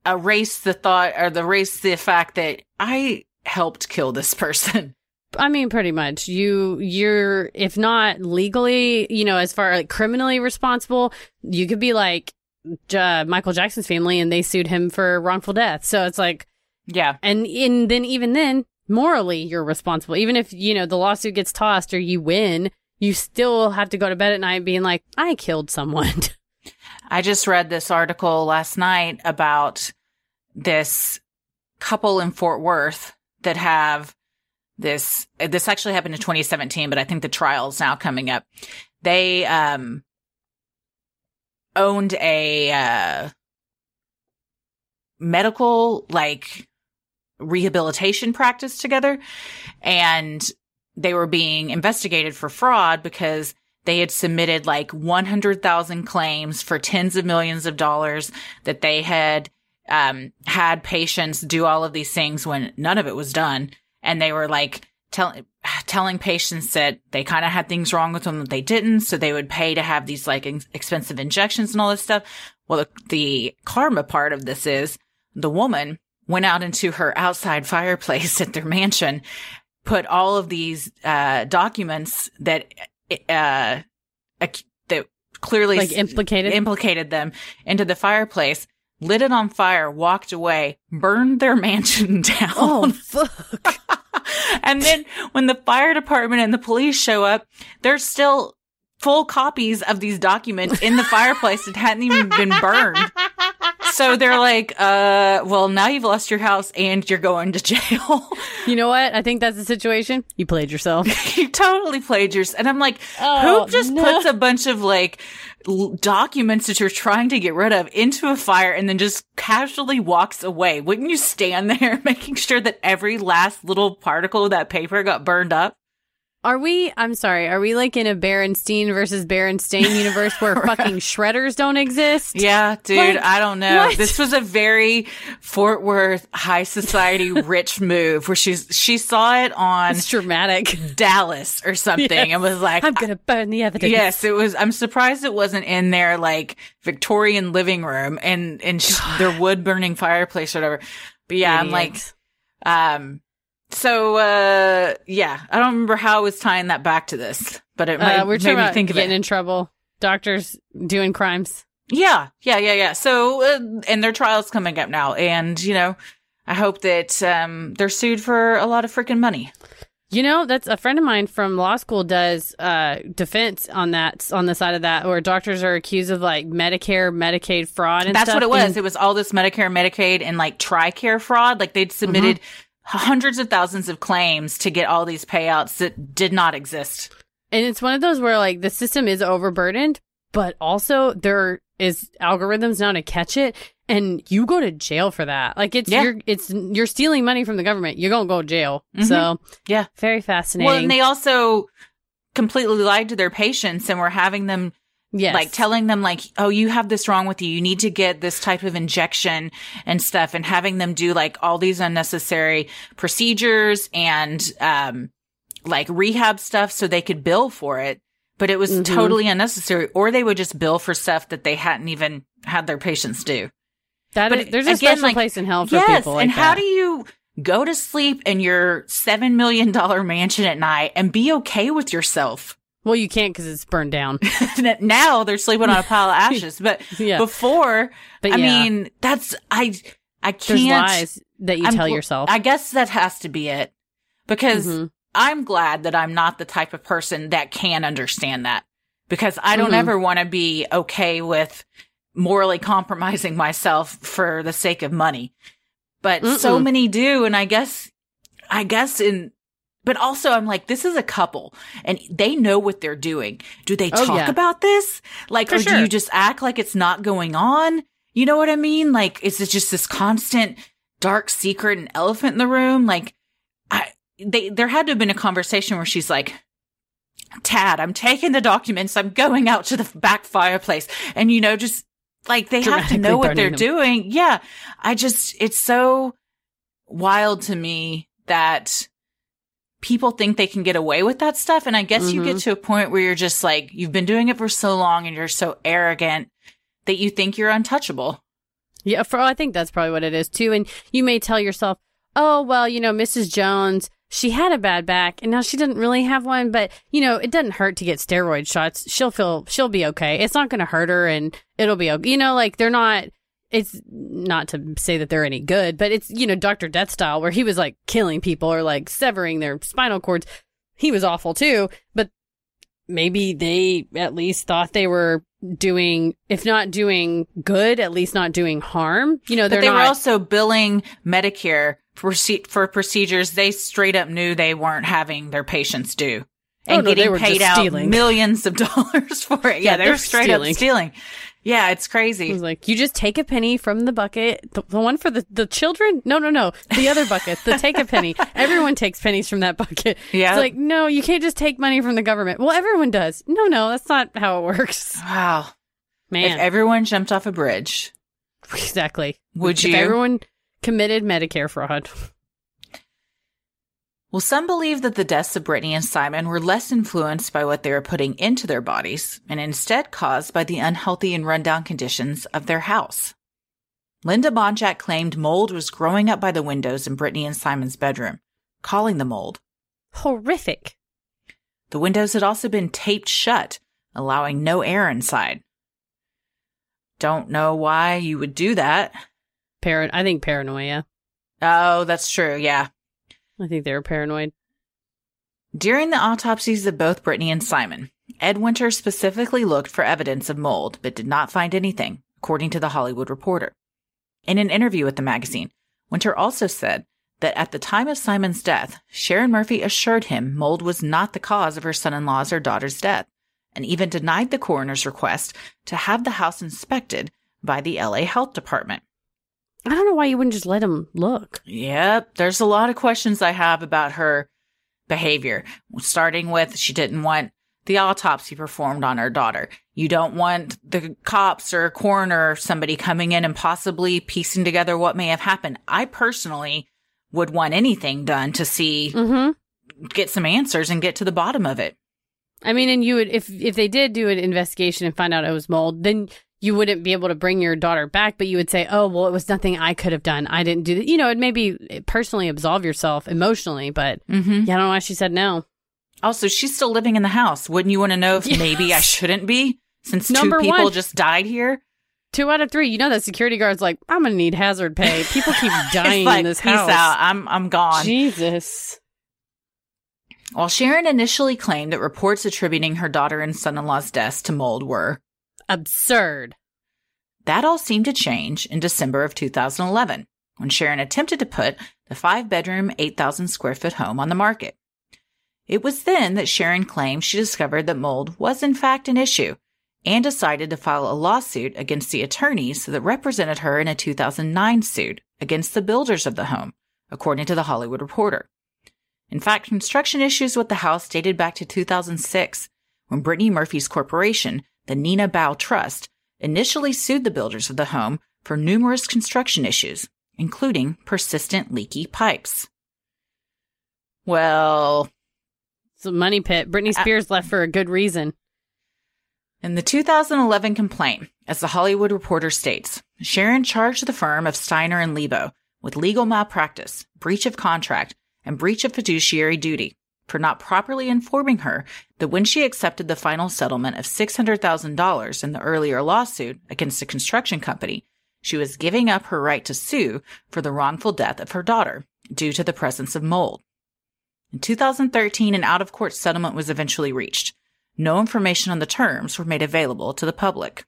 erase the thought or the erase the fact that I helped kill this person. I mean, pretty much. You, you're, if not legally, you know, as far like criminally responsible, you could be like, uh, Michael Jackson's family and they sued him for wrongful death. So it's like, yeah. And in then even then, morally, you're responsible. Even if, you know, the lawsuit gets tossed or you win, you still have to go to bed at night being like, I killed someone. I just read this article last night about this couple in Fort Worth that have this, this actually happened in 2017, but I think the trial is now coming up. They, um, owned a uh, medical like rehabilitation practice together and they were being investigated for fraud because they had submitted like 100,000 claims for tens of millions of dollars that they had um, had patients do all of these things when none of it was done. And they were like telling, telling patients that they kind of had things wrong with them that they didn't. So they would pay to have these like ex- expensive injections and all this stuff. Well, the, the karma part of this is the woman went out into her outside fireplace at their mansion, put all of these, uh, documents that, uh, that clearly Like implicated? implicated them into the fireplace, lit it on fire, walked away, burned their mansion down. Oh, fuck. and then when the fire department and the police show up, there's still full copies of these documents in the fireplace that hadn't even been burned. So they're like, uh, well, now you've lost your house and you're going to jail. You know what? I think that's the situation. You played yourself. you totally played yourself. And I'm like, Oh, who just no. puts a bunch of like l- documents that you're trying to get rid of into a fire and then just casually walks away? Wouldn't you stand there making sure that every last little particle of that paper got burned up? Are we? I'm sorry. Are we like in a Berenstein versus Berenstain universe where fucking shredders don't exist? Yeah, dude, Like, I don't know. what? This was a very Fort Worth high society rich move where she's she saw it on It's dramatic. Dallas or something Yes. and was like, I'm gonna burn the evidence. Yes, it was. I'm surprised it wasn't in their like Victorian living room and and sh- their wood burning fireplace or whatever. But yeah, I'm like, um, so uh, yeah, I don't remember how I was tying that back to this, but it might, Uh, we're made me think of getting it. in trouble. Doctors doing crimes. yeah, yeah, yeah, yeah. So uh, and their trial's coming up now, and you know, I hope that um they're sued for a lot of freaking money. You know, that's a friend of mine from law school does uh, defense on that on the side of that, where doctors are accused of like Medicare, Medicaid fraud, and That's stuff. what it was. And- It was all this Medicare, Medicaid, and like TRICARE fraud. Like they'd submitted Mm-hmm. Hundreds of thousands of claims to get all these payouts that did not exist. And it's one of those where like the system is overburdened, but also there is algorithms now to catch it and you go to jail for that. Like it's Yeah. you're it's you're stealing money from the government. You're going to go to jail. Mhm. So, Yeah. very fascinating. Well, and they also completely lied to their patients and were having them yes. like telling them like, oh, you have this wrong with you. You need to get this type of injection and stuff and having them do like all these unnecessary procedures and, um, like rehab stuff so they could bill for it. But it was Mhm. totally unnecessary or they would just bill for stuff that they hadn't even had their patients do. That but is- there's a again, special like- place in hell for yes. people like and how do you go to sleep in your $7 million mansion at night and be okay with yourself? Well, you can't because it's burned down. now they're sleeping on a pile of ashes, but Yeah. before, But I yeah. mean, that's I I can't. There's lies that you I'm tell yourself. I guess that has to be it because Mhm. I'm glad that I'm not the type of person that can understand that because I don't Mhm. ever want to be okay with morally compromising myself for the sake of money. But so Mm-mm. many do. And I guess, I guess in, but also I'm like, this is a couple and they know what they're doing. Do they Oh, talk yeah. about this? Like, For or do you just act like it's not going on? You know what I mean? Like, is it just this constant dark secret and elephant in the room? Like, I, they, there had to have been a conversation where she's like, Tad, I'm taking the documents. I'm going out to the back fireplace. And, you know, just like they have to know what they're them. doing. Yeah. I just, it's so wild to me that people think they can get away with that stuff. And I guess you get Mhm. to a point where you're just like, you've been doing it for so long and you're so arrogant that you think you're untouchable. Yeah, for I think that's probably what it is too. And you may tell yourself, "Oh, well, you know, Mrs. Jones, she had a bad back, and now she doesn't really have one, but you know, it doesn't hurt to get steroid shots. She'll feel, she'll be okay. It's not going to hurt her, and it'll be okay. You know, like they're not. It's not to say that they're any good, but it's you know, Doctor Death style, where he was like killing people or like severing their spinal cords. He was awful too, but maybe they at least thought they were doing, if not doing good, at least not doing harm. You know, they not. were also billing Medicare for, for procedures they straight up knew they weren't having their patients do. Oh, And no, they getting paid out stealing. millions of dollars for it. Yeah, Yeah, they were they're straight stealing. up stealing. Yeah, it's It crazy. was like, you just take a penny from the bucket, the, the one for the, the children? No, no, no. The other bucket, the take a penny. Everyone takes pennies from that bucket. Yeah. It's like, no, you can't just take money from the government. Well, everyone does. No, no, that's not how it works. Wow. Man. If everyone jumped off a bridge, exactly. would If you? everyone committed Medicare fraud. Well, some believe that the deaths of Brittany and Simon were less influenced by what they were putting into their bodies and instead caused by the unhealthy and rundown conditions of their house. Linda Monjack claimed mold was growing up by the windows in Brittany and Simon's bedroom, calling the mold. Horrific. The windows had also been taped shut, allowing no air inside. Don't know why you would do that. Par- I think paranoia. Oh, that's true. Yeah. I think they were paranoid. During the autopsies of both Brittany and Simon, Ed Winter specifically looked for evidence of mold but did not find anything, according to the Hollywood Reporter. In an interview with the magazine, Winter also said that at the time of Simon's death, Sharon Murphy assured him mold was not the cause of her son in law's or daughter's death, and even denied the coroner's request to have the house inspected by the LA Health Department. I don't know why you wouldn't just let him look. Yep, there's a lot of questions I have about her behavior. Starting with she didn't want the autopsy performed on her daughter. You don't want the cops or a coroner or somebody coming in and possibly piecing together what may have happened. I personally would want anything done to see Mm-hmm. get some answers and get to the bottom of it. I mean, and you would if if they did do an investigation and find out it was mold, then you wouldn't be able to bring your daughter back, but you would say, "Oh, well, it was nothing I could have done. I didn't do that." You know, it maybe personally absolve yourself emotionally, but Mm-hmm. yeah, I don't know why she said no. Also, she's still living in the house. Wouldn't you want to know if Yes. maybe I shouldn't be since Number two people one. just died here? Two out of three. You know that security guard's like, "I'm gonna need hazard pay." People keep dying like, in this peace house. out. I'm I'm gone. Jesus. While Sharon initially claimed that reports attributing her daughter and son in law's deaths to mold were, Absurd. that all seemed to change in December of 2011 when Sharon attempted to put the five bedroom, 8,000 square foot home on the market. It was then that Sharon claimed she discovered that mold was in fact an issue and decided to file a lawsuit against the attorneys that represented her in a 2009 suit against the builders of the home, according to the Hollywood Reporter. In fact, construction issues with the house dated back to 2006 when Brittany Murphy's corporation, the Nina Bow Trust, initially sued the builders of the home for numerous construction issues, including persistent leaky pipes. Well, It's a money pit. Britney Spears left for a good reason. in the 2011 complaint, as the Hollywood Reporter states, Sharon charged the firm of Steiner and Libo with legal malpractice, breach of contract, and breach of fiduciary duty for not properly informing her that when she accepted the final settlement of $600,000 in the earlier lawsuit against a construction company, she was giving up her right to sue for the wrongful death of her daughter due to the presence of mold. In 2013, an out of court settlement was eventually reached. No information on the terms were made available to the public.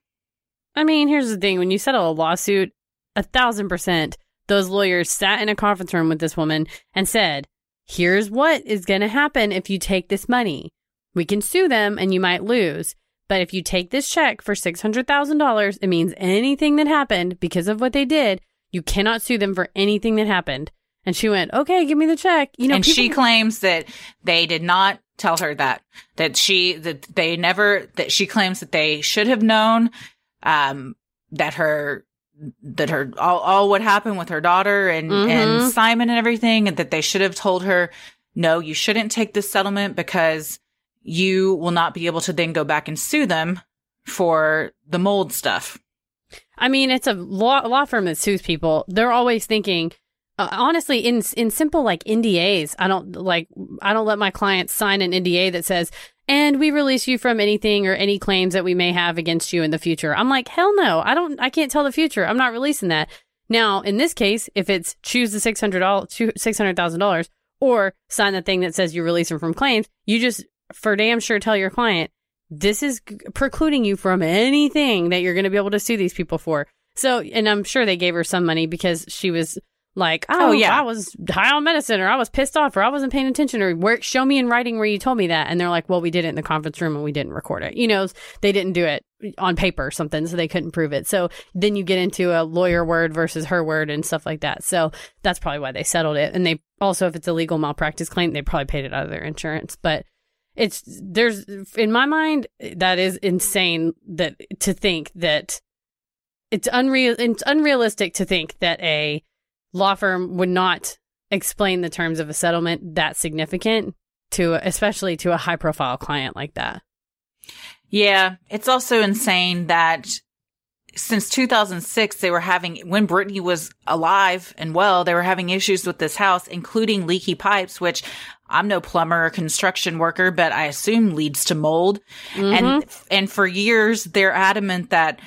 I mean, here's the thing: when you settle a lawsuit, a thousand percent, those lawyers sat in a conference room with this woman and said, "Here's what is going to happen if you take this money. We can sue them, and you might lose." But if you take this check for $600,000, it means anything that happened because of what they did, you cannot sue them for anything that happened. And she went, okay, give me the check. You know, and she claims that they did not tell her that that she that they never that she claims that they should have known um that her that her all, all what happened with her daughter and Mhm. and Simon and everything and that they should have told her no you shouldn't take this settlement because you will not be able to then go back and sue them for the mold stuff I mean, it's a law, law firm that sues people. They're always thinking, uh, honestly, in in simple like NDAs. I don't like. I don't let my clients sign an NDA that says, "And we release you from anything or any claims that we may have against you in the future." I'm like, hell no. I don't. I can't tell the future. I'm not releasing that. Now, in this case, if it's choose the six hundred dollars, six hundred thousand dollars, or sign the thing that says you release them from claims, you just for damn sure tell your client this is precluding you from anything that you're going to be able to sue these people for. So, and I'm sure they gave her some money because she was Like, oh, Oh, yeah. I was high on medicine, or I was pissed off, or I wasn't paying attention, or where show me in writing where you told me that. And they're like, well, we did it in the conference room and we didn't record it. You know, they didn't do it on paper or something, so they couldn't prove it. So then you get into a lawyer word versus her word and stuff like that. So that's probably why they settled it. And they also, if it's a legal malpractice claim, they probably paid it out of their insurance. But it's there's in my mind that is insane that to think that it's unreal it's unrealistic to think that a law firm would not explain the terms of a settlement that significant to especially to a high profile client like that. Yeah, it's also insane that since 2006 they were having when Brittany was alive and well, they were having issues with this house, including leaky pipes, which I'm no plumber or construction worker, but I assume leads to mold. And mm-hmm. and for years they're adamant that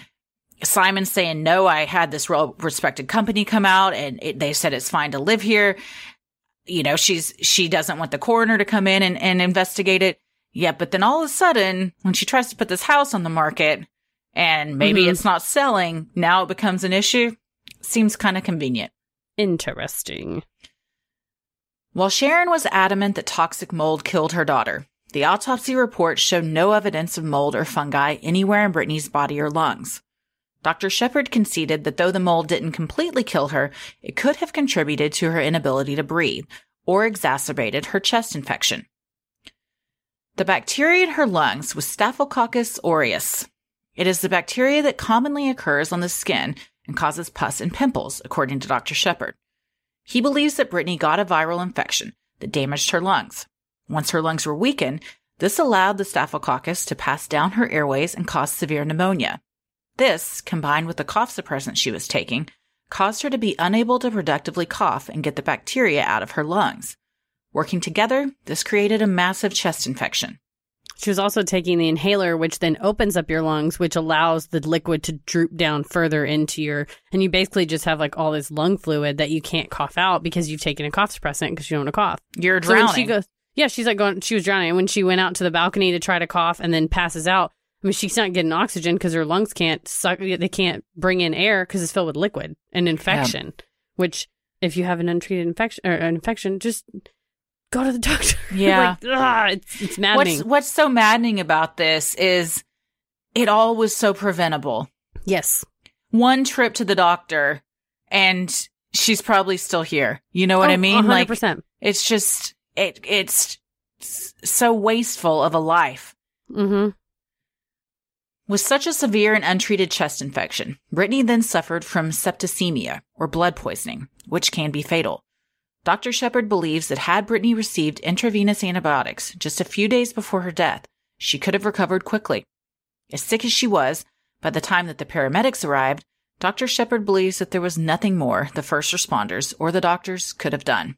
Simon's saying no. I had this well respected company come out and it, they said it's fine to live here. You know, she's she doesn't want the coroner to come in and, and investigate it. Yeah, but then all of a sudden, when she tries to put this house on the market and maybe Mhm. it's not selling, now it becomes an issue. Seems kind of convenient. Interesting. While Sharon was adamant that toxic mold killed her daughter, the autopsy report showed no evidence of mold or fungi anywhere in Brittany's body or lungs. Dr. Shepherd conceded that though the mold didn't completely kill her, it could have contributed to her inability to breathe or exacerbated her chest infection. The bacteria in her lungs was Staphylococcus aureus. It is the bacteria that commonly occurs on the skin and causes pus and pimples, according to Dr. Shepherd. He believes that Brittany got a viral infection that damaged her lungs. Once her lungs were weakened, this allowed the staphylococcus to pass down her airways and cause severe pneumonia. This, combined with the cough suppressant she was taking, caused her to be unable to productively cough and get the bacteria out of her lungs. Working together, this created a massive chest infection. She was also taking the inhaler, which then opens up your lungs, which allows the liquid to droop down further into your, and you basically just have like all this lung fluid that you can't cough out because you've taken a cough suppressant because you don't want to cough. You're drowning. So when she goes, yeah, she's like going, she was drowning. And when she went out to the balcony to try to cough and then passes out, I mean, she's not getting oxygen because her lungs can't suck, they can't bring in air because it's filled with liquid and infection, which if you have an untreated infection or an infection, just go to the doctor. Yeah. like, ah, it's, it's maddening. what's what's so maddening about this is it all was so preventable. yes. One trip to the doctor and she's probably still here. You know what I Oh, mean? Like 100%. it's just it it's so wasteful of a life. mm-hmm. With such a severe and untreated chest infection, Brittany then suffered from septicemia, or blood poisoning, which can be fatal. Dr. Shepherd believes that had Brittany received intravenous antibiotics just a few days before her death, she could have recovered quickly. As sick as she was, by the time that the paramedics arrived, Dr. Shepherd believes that there was nothing more the first responders or the doctors could have done.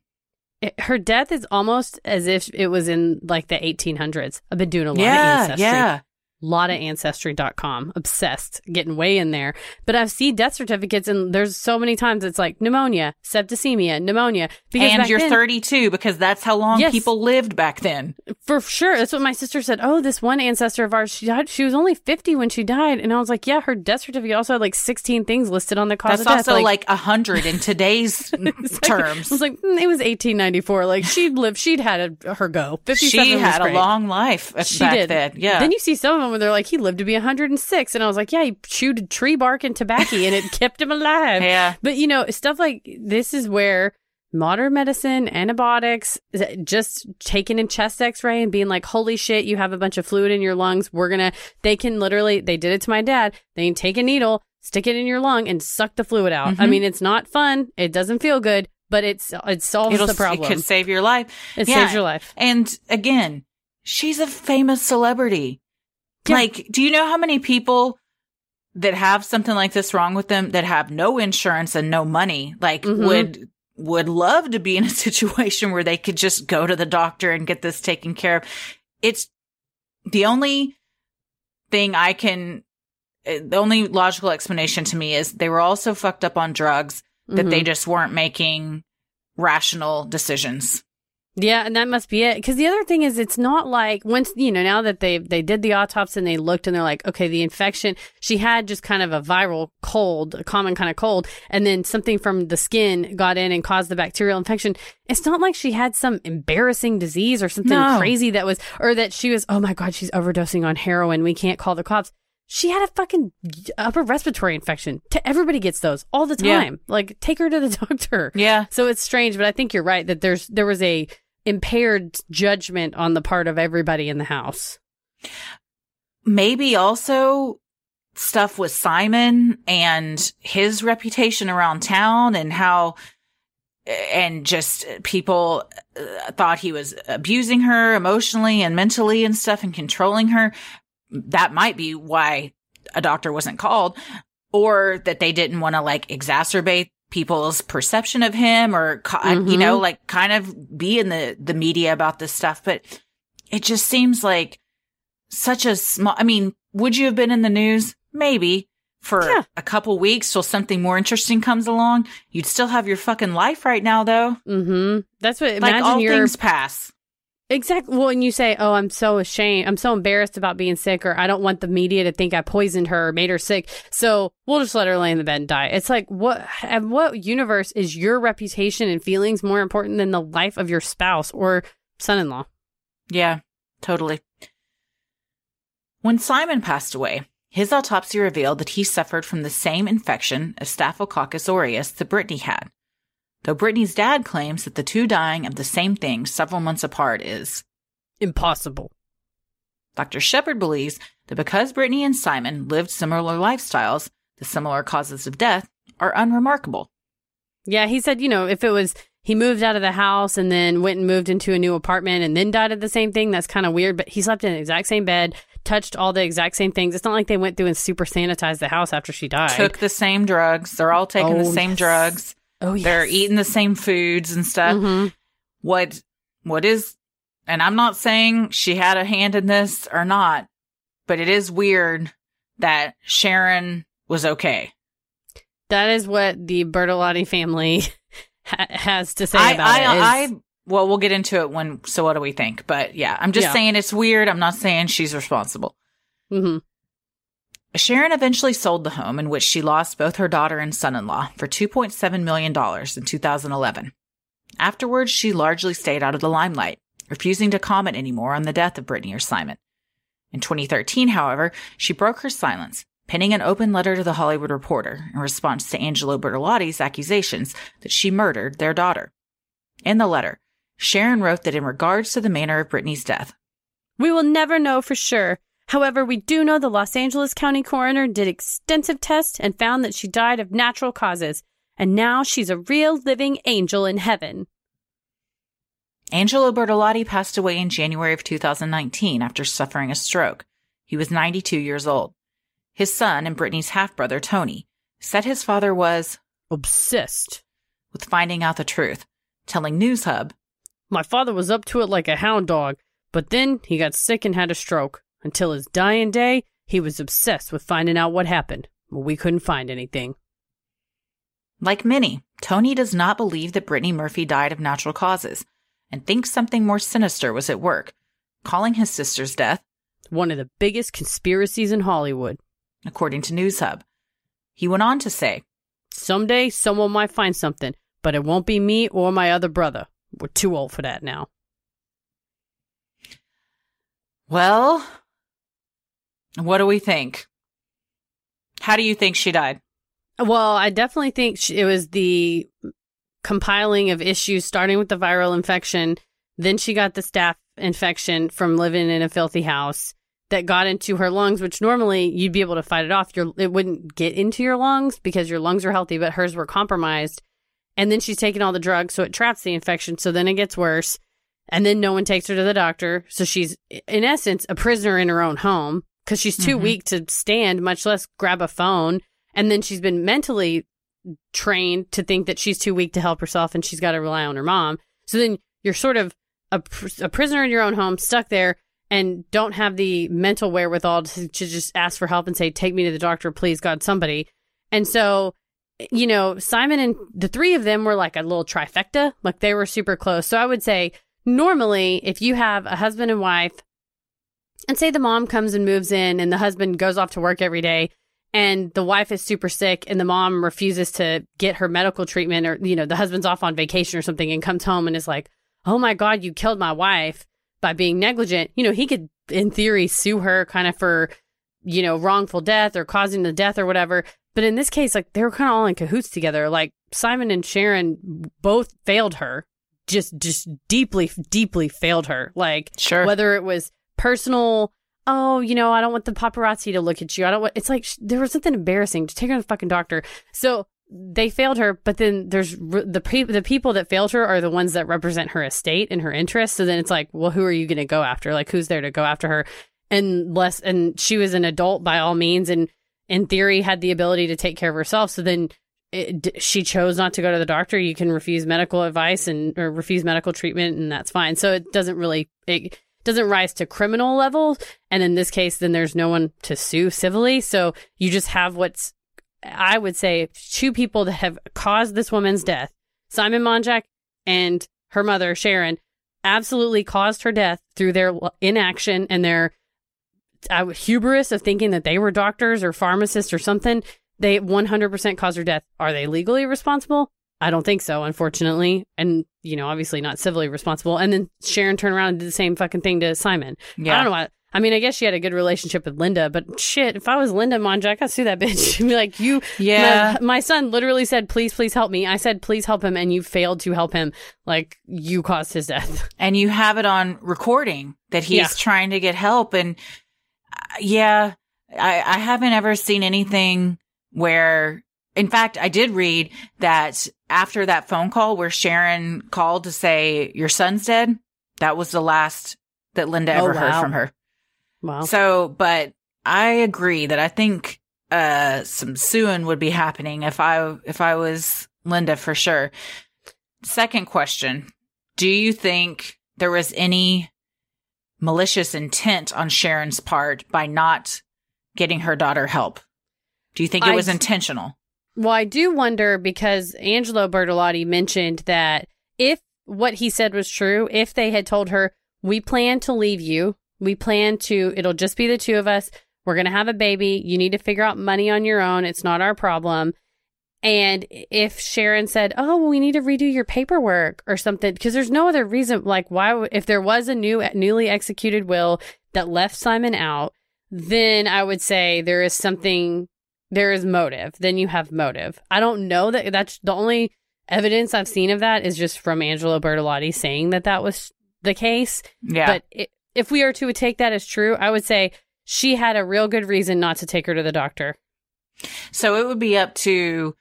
It, her death is almost as if it was in like the 1800s. I've been doing a lot of Yeah, ancestry. yeah. Lot of ancestry.com obsessed getting way in there but i've seen death certificates and there's so many times it's like pneumonia septicemia pneumonia because And you're then- 32 because that's how long Yes. people lived back then. for sure that's what my sister said oh this one ancestor of ours she died she was only 50 when she died and i was like yeah her death certificate also had like 16 things listed on the cause That's of death also like a hundred in today's terms. I was like, mm, it was 1894. Like she'd lived, she'd had a, her go. 57 she had a long life uh, She did. then. Yeah. Then you see some of them where they're like, he lived to be 106. And I was like, yeah, he chewed tree bark and tobacco and it kept him alive. Yeah. But, you know, stuff like this is where modern medicine, antibiotics, just taking a chest x ray and being like, holy shit, you have a bunch of fluid in your lungs. We're going to, they can literally, they did it to my dad. They can take a needle, stick it in your lung and suck the fluid out. I Mhm. mean, it's not fun. It doesn't feel good, but it's, it solves It'll, the problem. It could save your life. It Yeah. saves your life. And again, she's a famous celebrity. Yeah. Like, do you know how many people that have something like this wrong with them that have no insurance and no money, like Mhm. would would love to be in a situation where they could just go to the doctor and get this taken care of. It's the only thing I can uh, the only logical explanation to me is they were also fucked up on drugs that Mhm. they just weren't making rational decisions. Yeah, and that must be it. Because the other thing is, it's not like once you know now that they they did the autopsy and they looked and they're like, okay, the infection she had just kind of a viral cold, a common kind of cold, and then something from the skin got in and caused the bacterial infection. It's not like she had some embarrassing disease or something No. crazy that was, or that she was, oh my god, she's overdosing on heroin. We can't call the cops. She had a fucking upper respiratory infection. Everybody gets those all the Yeah. time. Like, take her to the doctor. Yeah. So it's strange, but I think you're right that there's there was a impaired judgment on the part of everybody in the house. maybe also stuff with Simon and his reputation around town and how and just people uh, thought he was abusing her emotionally and mentally and stuff and controlling her that might be why a doctor wasn't called or that they didn't want to like exacerbate people's perception of him or co- you know like kind of be in the the media about this stuff but it just seems like such a small i mean would you have been in the news maybe for Yeah. a couple weeks till something more interesting comes along you'd still have your fucking life right now though Mm-hmm. That's what. like Imagine all you're things pass exactly. Well, and you say, "Oh, I'm so ashamed. I'm so embarrassed about being sick, or I don't want the media to think I poisoned her or made her sick. So we'll just let her lay in the bed and die." It's like, what? And what universe is your reputation and feelings more important than the life of your spouse or son-in-law? Yeah, totally. When Simon passed away, his autopsy revealed that he suffered from the same infection as Staphylococcus aureus that Brittany had. Though Brittany's dad claims that the two dying of the same thing several months apart is. Impossible. Dr. Shepherd believes that because Brittany and Simon lived similar lifestyles, the similar causes of death are unremarkable. Yeah, he said, you know, if it was he moved out of the house and then went and moved into a new apartment and then died of the same thing, that's kind of weird. But he slept in the exact same bed, touched all the exact same things. It's not like they went through and super sanitized the house after she died. Took the same drugs. They're all taking the Oh, same yes. drugs. Oh, yes. They're eating the same foods and stuff. Mhm. what what is and I'm not saying she had a hand in this or not, but it is weird that Sharon was okay. That is what the Bertolotti family ha- has to say I about I, it. is- I well we'll get into it when so what do we think? But yeah, I'm just Yeah. saying it's weird. I'm not saying she's responsible. Mhm. Sharon eventually sold the home in which she lost both her daughter and son-in-law for 2.7 million dollars in 2011. Afterwards, she largely stayed out of the limelight, refusing to comment anymore on the death of Brittany or Simon. In 2013, however, she broke her silence, penning an open letter to the Hollywood Reporter in response to Angelo Bertolotti's accusations that she murdered their daughter. In the letter, Sharon wrote that in regards to the manner of Brittany's death, We will never know for sure. However, we do know the Los Angeles County coroner did extensive tests and found that she died of natural causes. And now she's a real living angel in heaven. Angelo Bertolotti passed away in January of 2019 after suffering a stroke. He was 92 years old. His son and Brittany's half brother, Tony, said his father was Obsessed. with finding out the truth, telling Newshub, My father was up to it like a hound dog, but then he got sick and had a stroke. Until his dying day, he was obsessed with finding out what happened, but we couldn't find anything. like many, Tony does not believe that Brittany Murphy died of natural causes and thinks something more sinister was at work, calling his sister's death, One of the biggest conspiracies in Hollywood. according to Newshub. He went on to say, Someday someone might find something, but it won't be me or my other brother. We're too old for that now. Well, what do we think? How do you think she died? Well, I definitely think sh- it was the compiling of issues starting with the viral infection. Then she got the staph infection from living in a filthy house that got into her lungs, which normally you'd be able to fight it off. Your it wouldn't get into your lungs because your lungs are healthy, but hers were compromised. And then she's taking all the drugs, so it traps the infection. So then it gets worse. And then no one takes her to the doctor. So she's, in essence, a prisoner in her own home because she's too Mhm. weak to stand, much less grab a phone. And then she's been mentally trained to think that she's too weak to help herself and she's got to rely on her mom. So then you're sort of a, pr- a prisoner in your own home, stuck there, and don't have the mental wherewithal to, to just ask for help and say, Take me to the doctor, please, God, somebody. And so, you know, Simon and the three of them were like a little trifecta, like they were super close. So I would say normally, if you have a husband and wife, and say the mom comes and moves in and the husband goes off to work every day and the wife is super sick and the mom refuses to get her medical treatment or you know the husband's off on vacation or something and comes home and is like oh my god you killed my wife by being negligent. You know he could in theory sue her kind of for you know wrongful death or causing the death or whatever. But in this case like they were kind of all in cahoots together. Like simon and sharon both failed her. Just just deeply deeply failed her. Like Sure. whether it was personal oh you know i don't want the paparazzi to look at you. I don't want it's like sh- there was something embarrassing just take her to the fucking doctor. So they failed her but then there's r- the pe- the people that failed her are the ones that represent her estate and her interests. So then it's like well who are you going to go after? Like who's there to go after her? And less and she was an adult by all means and in theory had the ability to take care of herself. So then it, d- she chose not to go to the doctor. You can refuse medical advice and or refuse medical treatment and that's fine. So it doesn't really it doesn't rise to criminal level and in this case then there's no one to sue civilly so you just have what's i would say two people that have caused this woman's death simon monjack and her mother sharon absolutely caused her death through their inaction and their uh, hubris of thinking that they were doctors or pharmacists or something. They 100% caused her death. Are they legally responsible? I don't think so, unfortunately. And, you know, obviously not civilly responsible. And then Sharon turned around and did the same fucking thing to Simon. Yeah. I don't know why. I mean, I guess she had a good relationship with Linda, but shit, if I was Linda Monjack, I'd sue that bitch. I'd be like, you, Yeah. my, my son literally said, please, please help me. I said, please help him, and you failed to help him. Like, you caused his death. and you have it on recording that he's Yeah. trying to get help and uh, yeah I, I haven't ever seen anything where in fact i did read that after that phone call where sharon called to say your son's dead that was the last that linda Oh, ever heard from her. Wow. so but i agree that i think uh some suing would be happening if i if i was linda for sure. Second question. Do you think there was any malicious intent on sharon's part by not getting her daughter help? Do you think it was d- intentional Well, I do wonder because Angelo Bertolotti mentioned that if what he said was true, if they had told her, we plan to leave you, we plan to, it'll just be the two of us, we're going to have a baby, you need to figure out money on your own, it's not our problem. And if Sharon said, "Oh, well, we need to redo your paperwork or something," because there's no other reason. Like, why? If there was a new, newly executed will that left Simon out, then I would say there is something there is motive, then you have motive. I don't know that that's the only evidence I've seen of that is just from Angelo Bertolotti saying that that was the case. yeah But i if we are to take that as true, I would say she had a real good reason not to take her to the doctor. So it would be up to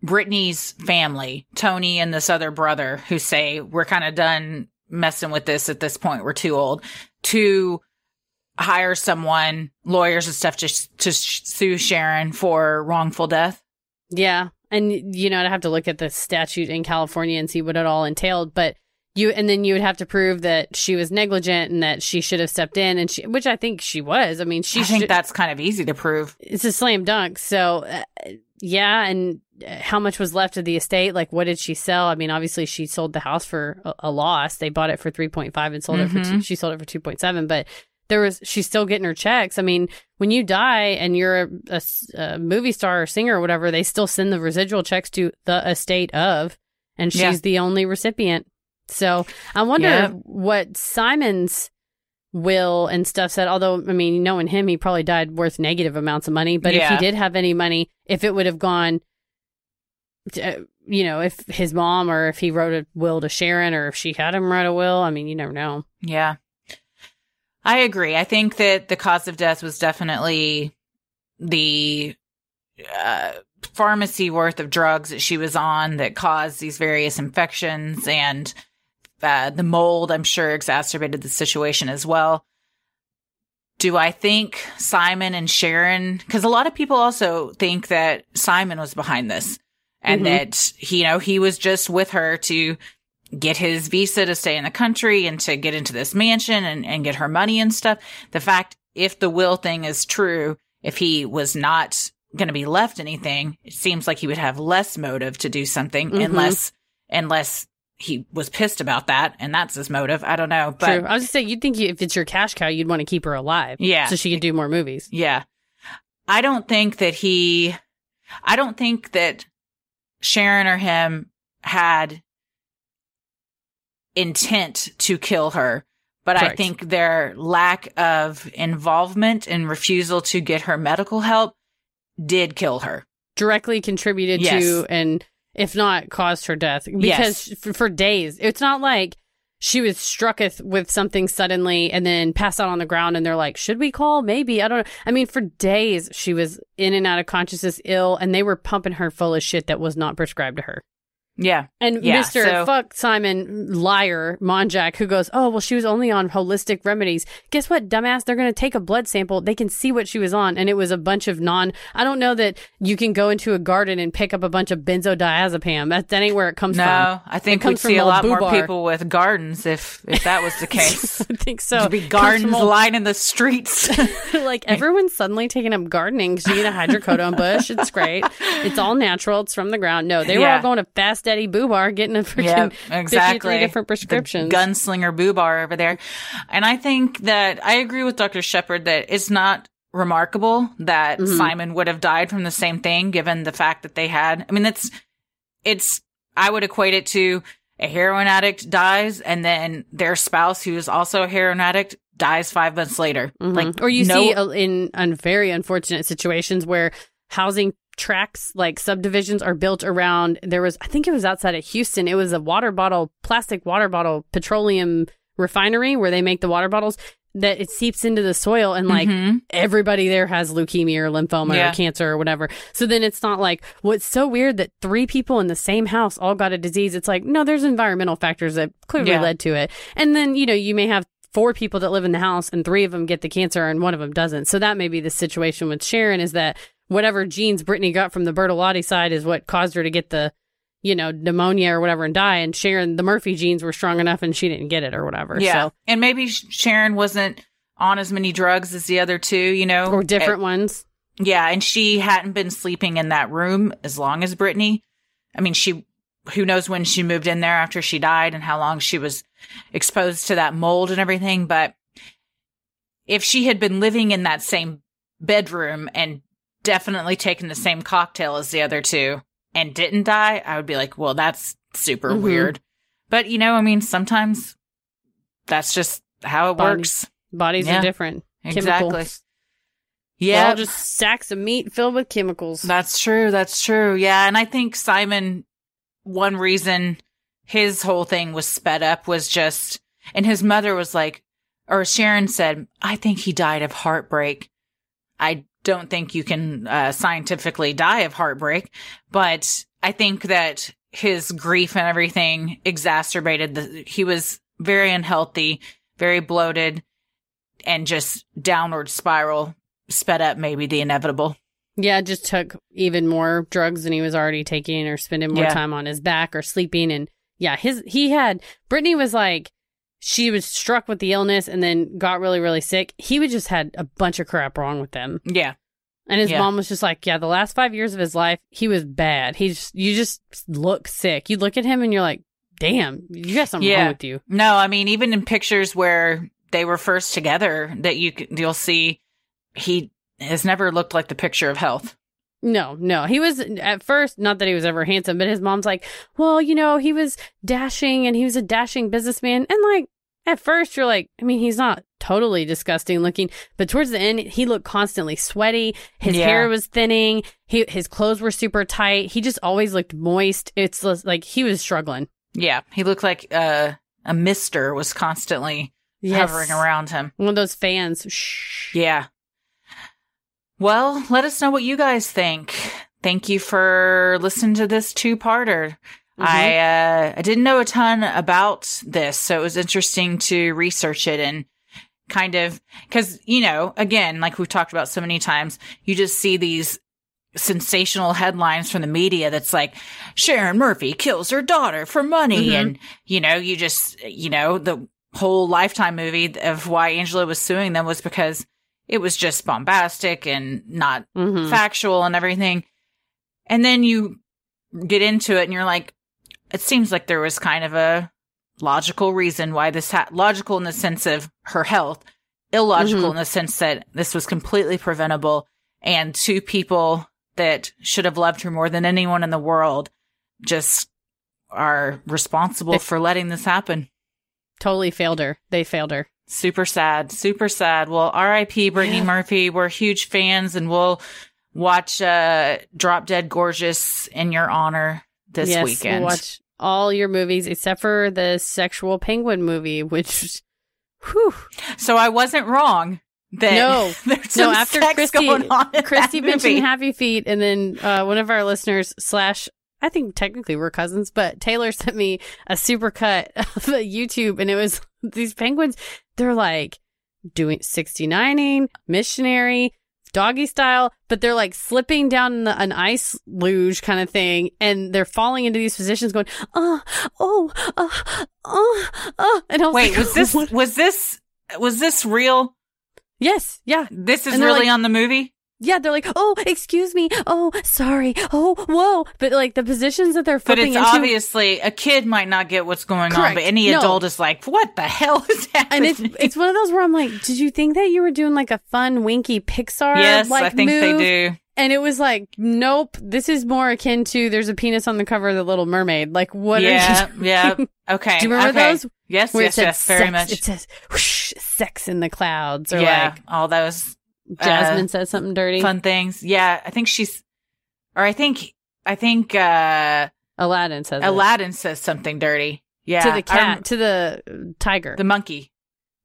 Brittany's family, Tony and this other brother who say, we're kind of done messing with this at this point. We're too old to hire someone, lawyers and stuff, just to sh- sue Sharon for wrongful death. Yeah. And, you know, I'd have to look at the statute in California and see what it all entailed. But you, and then you would have to prove that she was negligent and that she should have stepped in, and she, which I think she was. I mean, she I think should- that's kind of easy to prove. it's a slam dunk. So, uh, yeah, and uh, how much was left of the estate? Like, what did she sell? I mean, obviously, she sold the house for a, a loss. They bought it for three point five and sold it for two. Mhm. She sold it for two point seven, but there was she's still getting her checks. I mean, when you die and you're a movie star or singer or whatever, they still send the residual checks to the estate of, and she's Yeah. the only recipient. So I wonder Yeah. what Simon's will and stuff said. Although, I mean, knowing him, he probably died worth negative amounts of money. But if he did have any money, if it would have gone, to, uh, you know, if his mom or if he wrote a will to Sharon or if she had him write a will, I mean, you never know. Yeah. I agree. I think that the cause of death was definitely the uh, pharmacy worth of drugs that she was on that caused these various infections and uh, the mold, I'm sure, exacerbated the situation as well. Do I think Simon and Sharon, because a lot of people also think that Simon was behind this and Mhm. that, he, you know, he was just with her to get his visa to stay in the country and to get into this mansion and, and get her money and stuff. The fact, if the will thing is true, if he was not going to be left anything, it seems like he would have less motive to do something Mhm. unless, unless he was pissed about that and that's his motive. I don't know. But True. I was just saying, you'd think you, if it's your cash cow, you'd want to keep her alive. Yeah. So she can do more movies. Yeah. I don't think that he, I don't think that Sharon or him had intent to kill her, but I think their lack of involvement and refusal to get her medical help did kill her. Directly contributed Yes. to, and if not, caused her death. Because Yes. for days, it's not like she was strucketh with something suddenly and then passed out on the ground and they're like, should we call? Maybe. I don't know. I mean, for days, she was in and out of consciousness ill and they were pumping her full of shit that was not prescribed to her. Yeah. And Yeah, Mr. so- Fuck Simon liar Monjack who goes, "Oh, well she was only on holistic remedies." Guess what, dumbass? They're going to take a blood sample. They can see what she was on and it was a bunch of non I don't know that you can go into a garden and pick up a bunch of benzodiazepam. That that ain't where it comes from. No, I think we'd see a lot more people with gardens if if that was the case. I think so. There'd be gardens old- lining the streets. like everyone's suddenly taking up gardening because you get a hydrocodone bush. It's great. It's all natural. It's from the ground. No, they were Yeah. all going to Fast Eddie Boobar getting a freaking Yep, 53 exactly. different The prescriptions. gunslinger boobar over there. And I think that I agree with Dr. Shepherd that it's not remarkable that Mhm. Simon would have died from the same thing, given the fact that they had. I mean, that's it's. I would equate it to a heroin addict dies, and then their spouse, who is also a heroin addict, dies five months later. Mhm. Like, or you no- see uh, in very unfortunate situations where housing tracks like subdivisions are built around there was i think it was outside of houston it was a water bottle plastic water bottle petroleum refinery where they make the water bottles that it seeps into the soil and like Mhm. everybody there has leukemia or lymphoma Yeah. or cancer or whatever. So then it's not like, what's so weird that three people in the same house all got a disease. It's like, no, there's environmental factors that clearly Yeah. led to it. And then, you know, you may have four people that live in the house and three of them get the cancer and one of them doesn't. So that may be the situation with Sharon is that whatever genes Brittany got from the Bertolotti side is what caused her to get the, you know, pneumonia or whatever and die. And Sharon, the Murphy genes were strong enough and she didn't get it or whatever. Yeah, So, and maybe Sharon wasn't on as many drugs as the other two. You know, or different ones. Yeah, and she hadn't been sleeping in that room as long as Brittany. I mean, she who knows when she moved in there after she died and how long she was exposed to that mold and everything, but if she had been living in that same bedroom and definitely taken the same cocktail as the other two and didn't die, I would be like, well, that's super Mhm. weird. But you know, I mean, sometimes that's just how it Body- works. Bodies Yeah, are different. Exactly. Chemicals. Yeah. All just sacks of meat filled with chemicals. That's true. That's true. Yeah. And I think Simon, one reason his whole thing was sped up was just, and his mother was like, or Sharon said, I think he died of heartbreak. I don't think you can uh, scientifically die of heartbreak, but I think that his grief and everything exacerbated the, he was very unhealthy, very bloated, and just downward spiral sped up maybe the inevitable. yeah, just took even more drugs than he was already taking or spending more Yeah. time on his back or sleeping. And yeah, his, he had, Brittany was like, she was struck with the illness and then got really, really sick. He would just had a bunch of crap wrong with them. Yeah. And his Yeah. mom was just like, yeah, the last five years of his life, he was bad. He's, you just look sick. You look at him and you're like, damn, you got something Yeah. wrong with you. No, I mean even in pictures where they were first together, that you you'll see he has never looked like the picture of health. No, no. He was at first, not that he was ever handsome, but his mom's like, well, you know, he was dashing and he was a dashing businessman. And like, at first, you're like, I mean, he's not totally disgusting looking, but towards the end, he looked constantly sweaty. His Yeah. hair was thinning. He, his clothes were super tight. He just always looked moist. It's like he was struggling. Yeah, he looked like uh, a mister was constantly hovering around him. One of those fans. Shh. Yeah. Well, let us know what you guys think. Thank you for listening to this two-parter. I uh, I didn't know a ton about this, so it was interesting to research it and kind of because you know, again, like we've talked about so many times, you just see these sensational headlines from the media that's like Sharon Murphy kills her daughter for money, Mhm. and you know, you just you know the whole Lifetime movie of why Angelo was suing them was because it was just bombastic and not Mhm. factual and everything. And then you get into it and you're like, it seems like there was kind of a logical reason why this ha- logical in the sense of her health, illogical Mhm. in the sense that this was completely preventable and two people that should have loved her more than anyone in the world just are responsible for letting this happen. Totally failed her. They failed her. Super sad, super sad. Well, RIP Brittany Yeah. Murphy. We're huge fans and we'll watch uh Drop Dead Gorgeous in your honor this yes, weekend. We'll watch all your movies except for the sexual penguin movie, which, whew, So I wasn't wrong. That No. there's no. After Christy, going on in Christy mentioned. Happy Feet, and then uh, one of our listeners slash. I think technically we're cousins, but Taylor sent me a super cut of YouTube, and it was these penguins. They're like doing 69ing, missionary, doggy style, but they're like slipping down the, an ice luge kind of thing, and they're falling into these positions, going, uh, oh, oh, oh, oh, oh. And I was Wait, like, was this what? was this was this real? Yes, yeah, This is really like- on the movie? Yeah. They're like, oh, excuse me, oh, sorry, oh, whoa. But like the positions that they're But flipping it's into, obviously a kid might not get what's going on, but any No. adult is like, "What the hell is that?" and it's it's one of those where I'm like, did you think that you were doing like a fun, winky Pixar? yes, like, I think move? they do. And it was like, nope, this is more akin to there's a penis on the cover of the Little Mermaid. Like, what yeah, are you? yeah. Okay. Do you remember okay. those? Yes, Where yes, yes. Very sex, much. It says whoosh, sex in the clouds, or yeah, like all those Jasmine uh, says something dirty. fun things. Yeah, I think she's, or I think, I think uh Aladdin says it. Aladdin says something dirty. Yeah, to the cat, rem- to the uh, tiger. the monkey,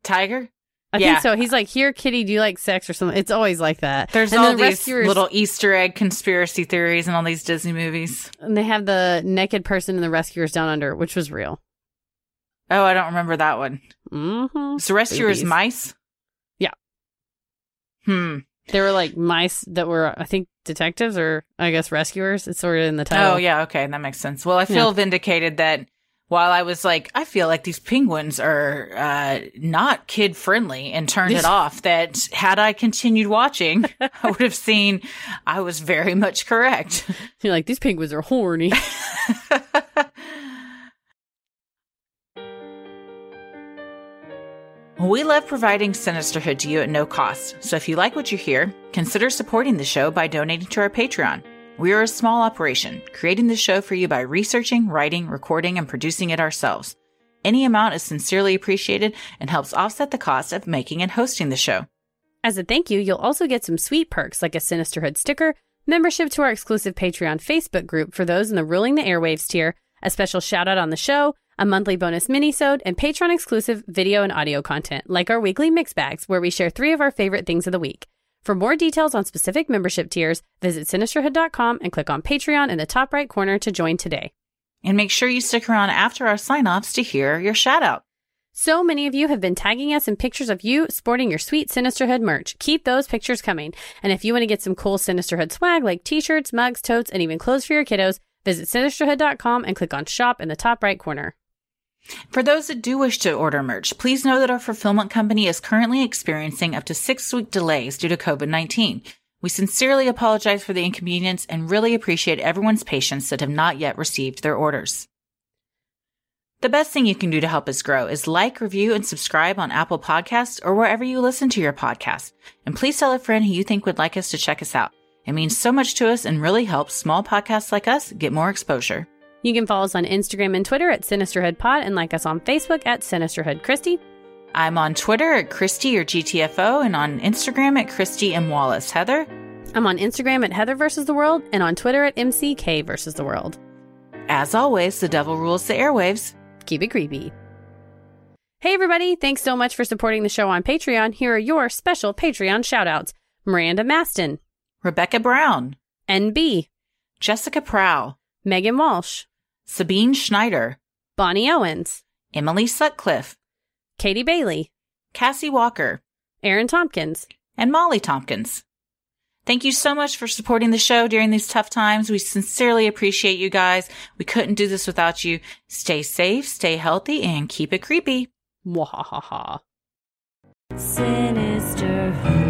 tiger. I yeah. think so. He's like, "Here, kitty, do you like sex or something?" It's always like that. There's and all the these rescuers, little Easter egg conspiracy theories in all these Disney movies. and they have the naked person in the rescuers down under, which was real. Oh, I don't remember that one. hmm So rescuers Boobies. mice. Yeah. Hmm. They were like mice that were, I think, detectives or I guess rescuers. It's sort of in the title. Oh yeah, okay, that makes sense. Well, I feel vindicated that while I was like, I feel like these penguins are uh, not kid friendly, and turned it off. That had I continued watching, I would have seen I was very much correct. You're like, these penguins are horny. We love providing Sinisterhood to you at no cost, so if you like what you hear, consider supporting the show by donating to our Patreon. We are a small operation, creating the show for you by researching, writing, recording, and producing it ourselves. Any amount is sincerely appreciated and helps offset the cost of making and hosting the show. As a thank you, you'll also get some sweet perks like a Sinisterhood sticker, membership to our exclusive Patreon Facebook group for those in the Ruling the Airwaves tier, a special shout out on the show, a monthly bonus minisode, and Patreon exclusive video and audio content, like our weekly mix bags, where we share three of our favorite things of the week. For more details on specific membership tiers, visit sinisterhood.com and click on Patreon in the top right corner to join today. And make sure you stick around after our sign offs to hear your shout out. So many of you have been tagging us in pictures of you sporting your sweet Sinisterhood merch. Keep those pictures coming. And if you want to get some cool Sinisterhood swag like t-shirts, mugs, totes, and even clothes for your kiddos, visit sinisterhood.com and click on shop in the top right corner. For those that do wish to order merch, please know that our fulfillment company is currently experiencing up to six week delays due to COVID 19. We sincerely apologize for the inconvenience and really appreciate everyone's patience that have not yet received their orders. The best thing you can do to help us grow is like, review, and subscribe on Apple Podcasts or wherever you listen to your podcasts. And please tell a friend who you think would like us to check us out. It means so much to us and really helps small podcasts like us get more exposure. You can follow us on Instagram and Twitter at SinisterhoodPod and like us on Facebook at Sinisterhood Christy. I'm on Twitter at Christy or GTFO and on Instagram at Christy M. Wallace. Heather? I'm on Instagram at Heather versus the World and on Twitter at MCK versus the World. As always, the devil rules the airwaves. Keep it creepy. Hey everybody, thanks so much for supporting the show on Patreon. Here are your special Patreon shoutouts. Miranda Maston, Rebecca Brown, NB, Jessica Prow, Megan Walsh, Sabine Schneider, Bonnie Owens, Emily Sutcliffe, Katie Bailey, Cassie Walker, Aaron Tompkins, and Molly Tompkins. Thank you so much for supporting the show during these tough times. We sincerely appreciate you guys. We couldn't do this without you. Stay safe, stay healthy, and keep it creepy. Wahahaha. Sinisterhood.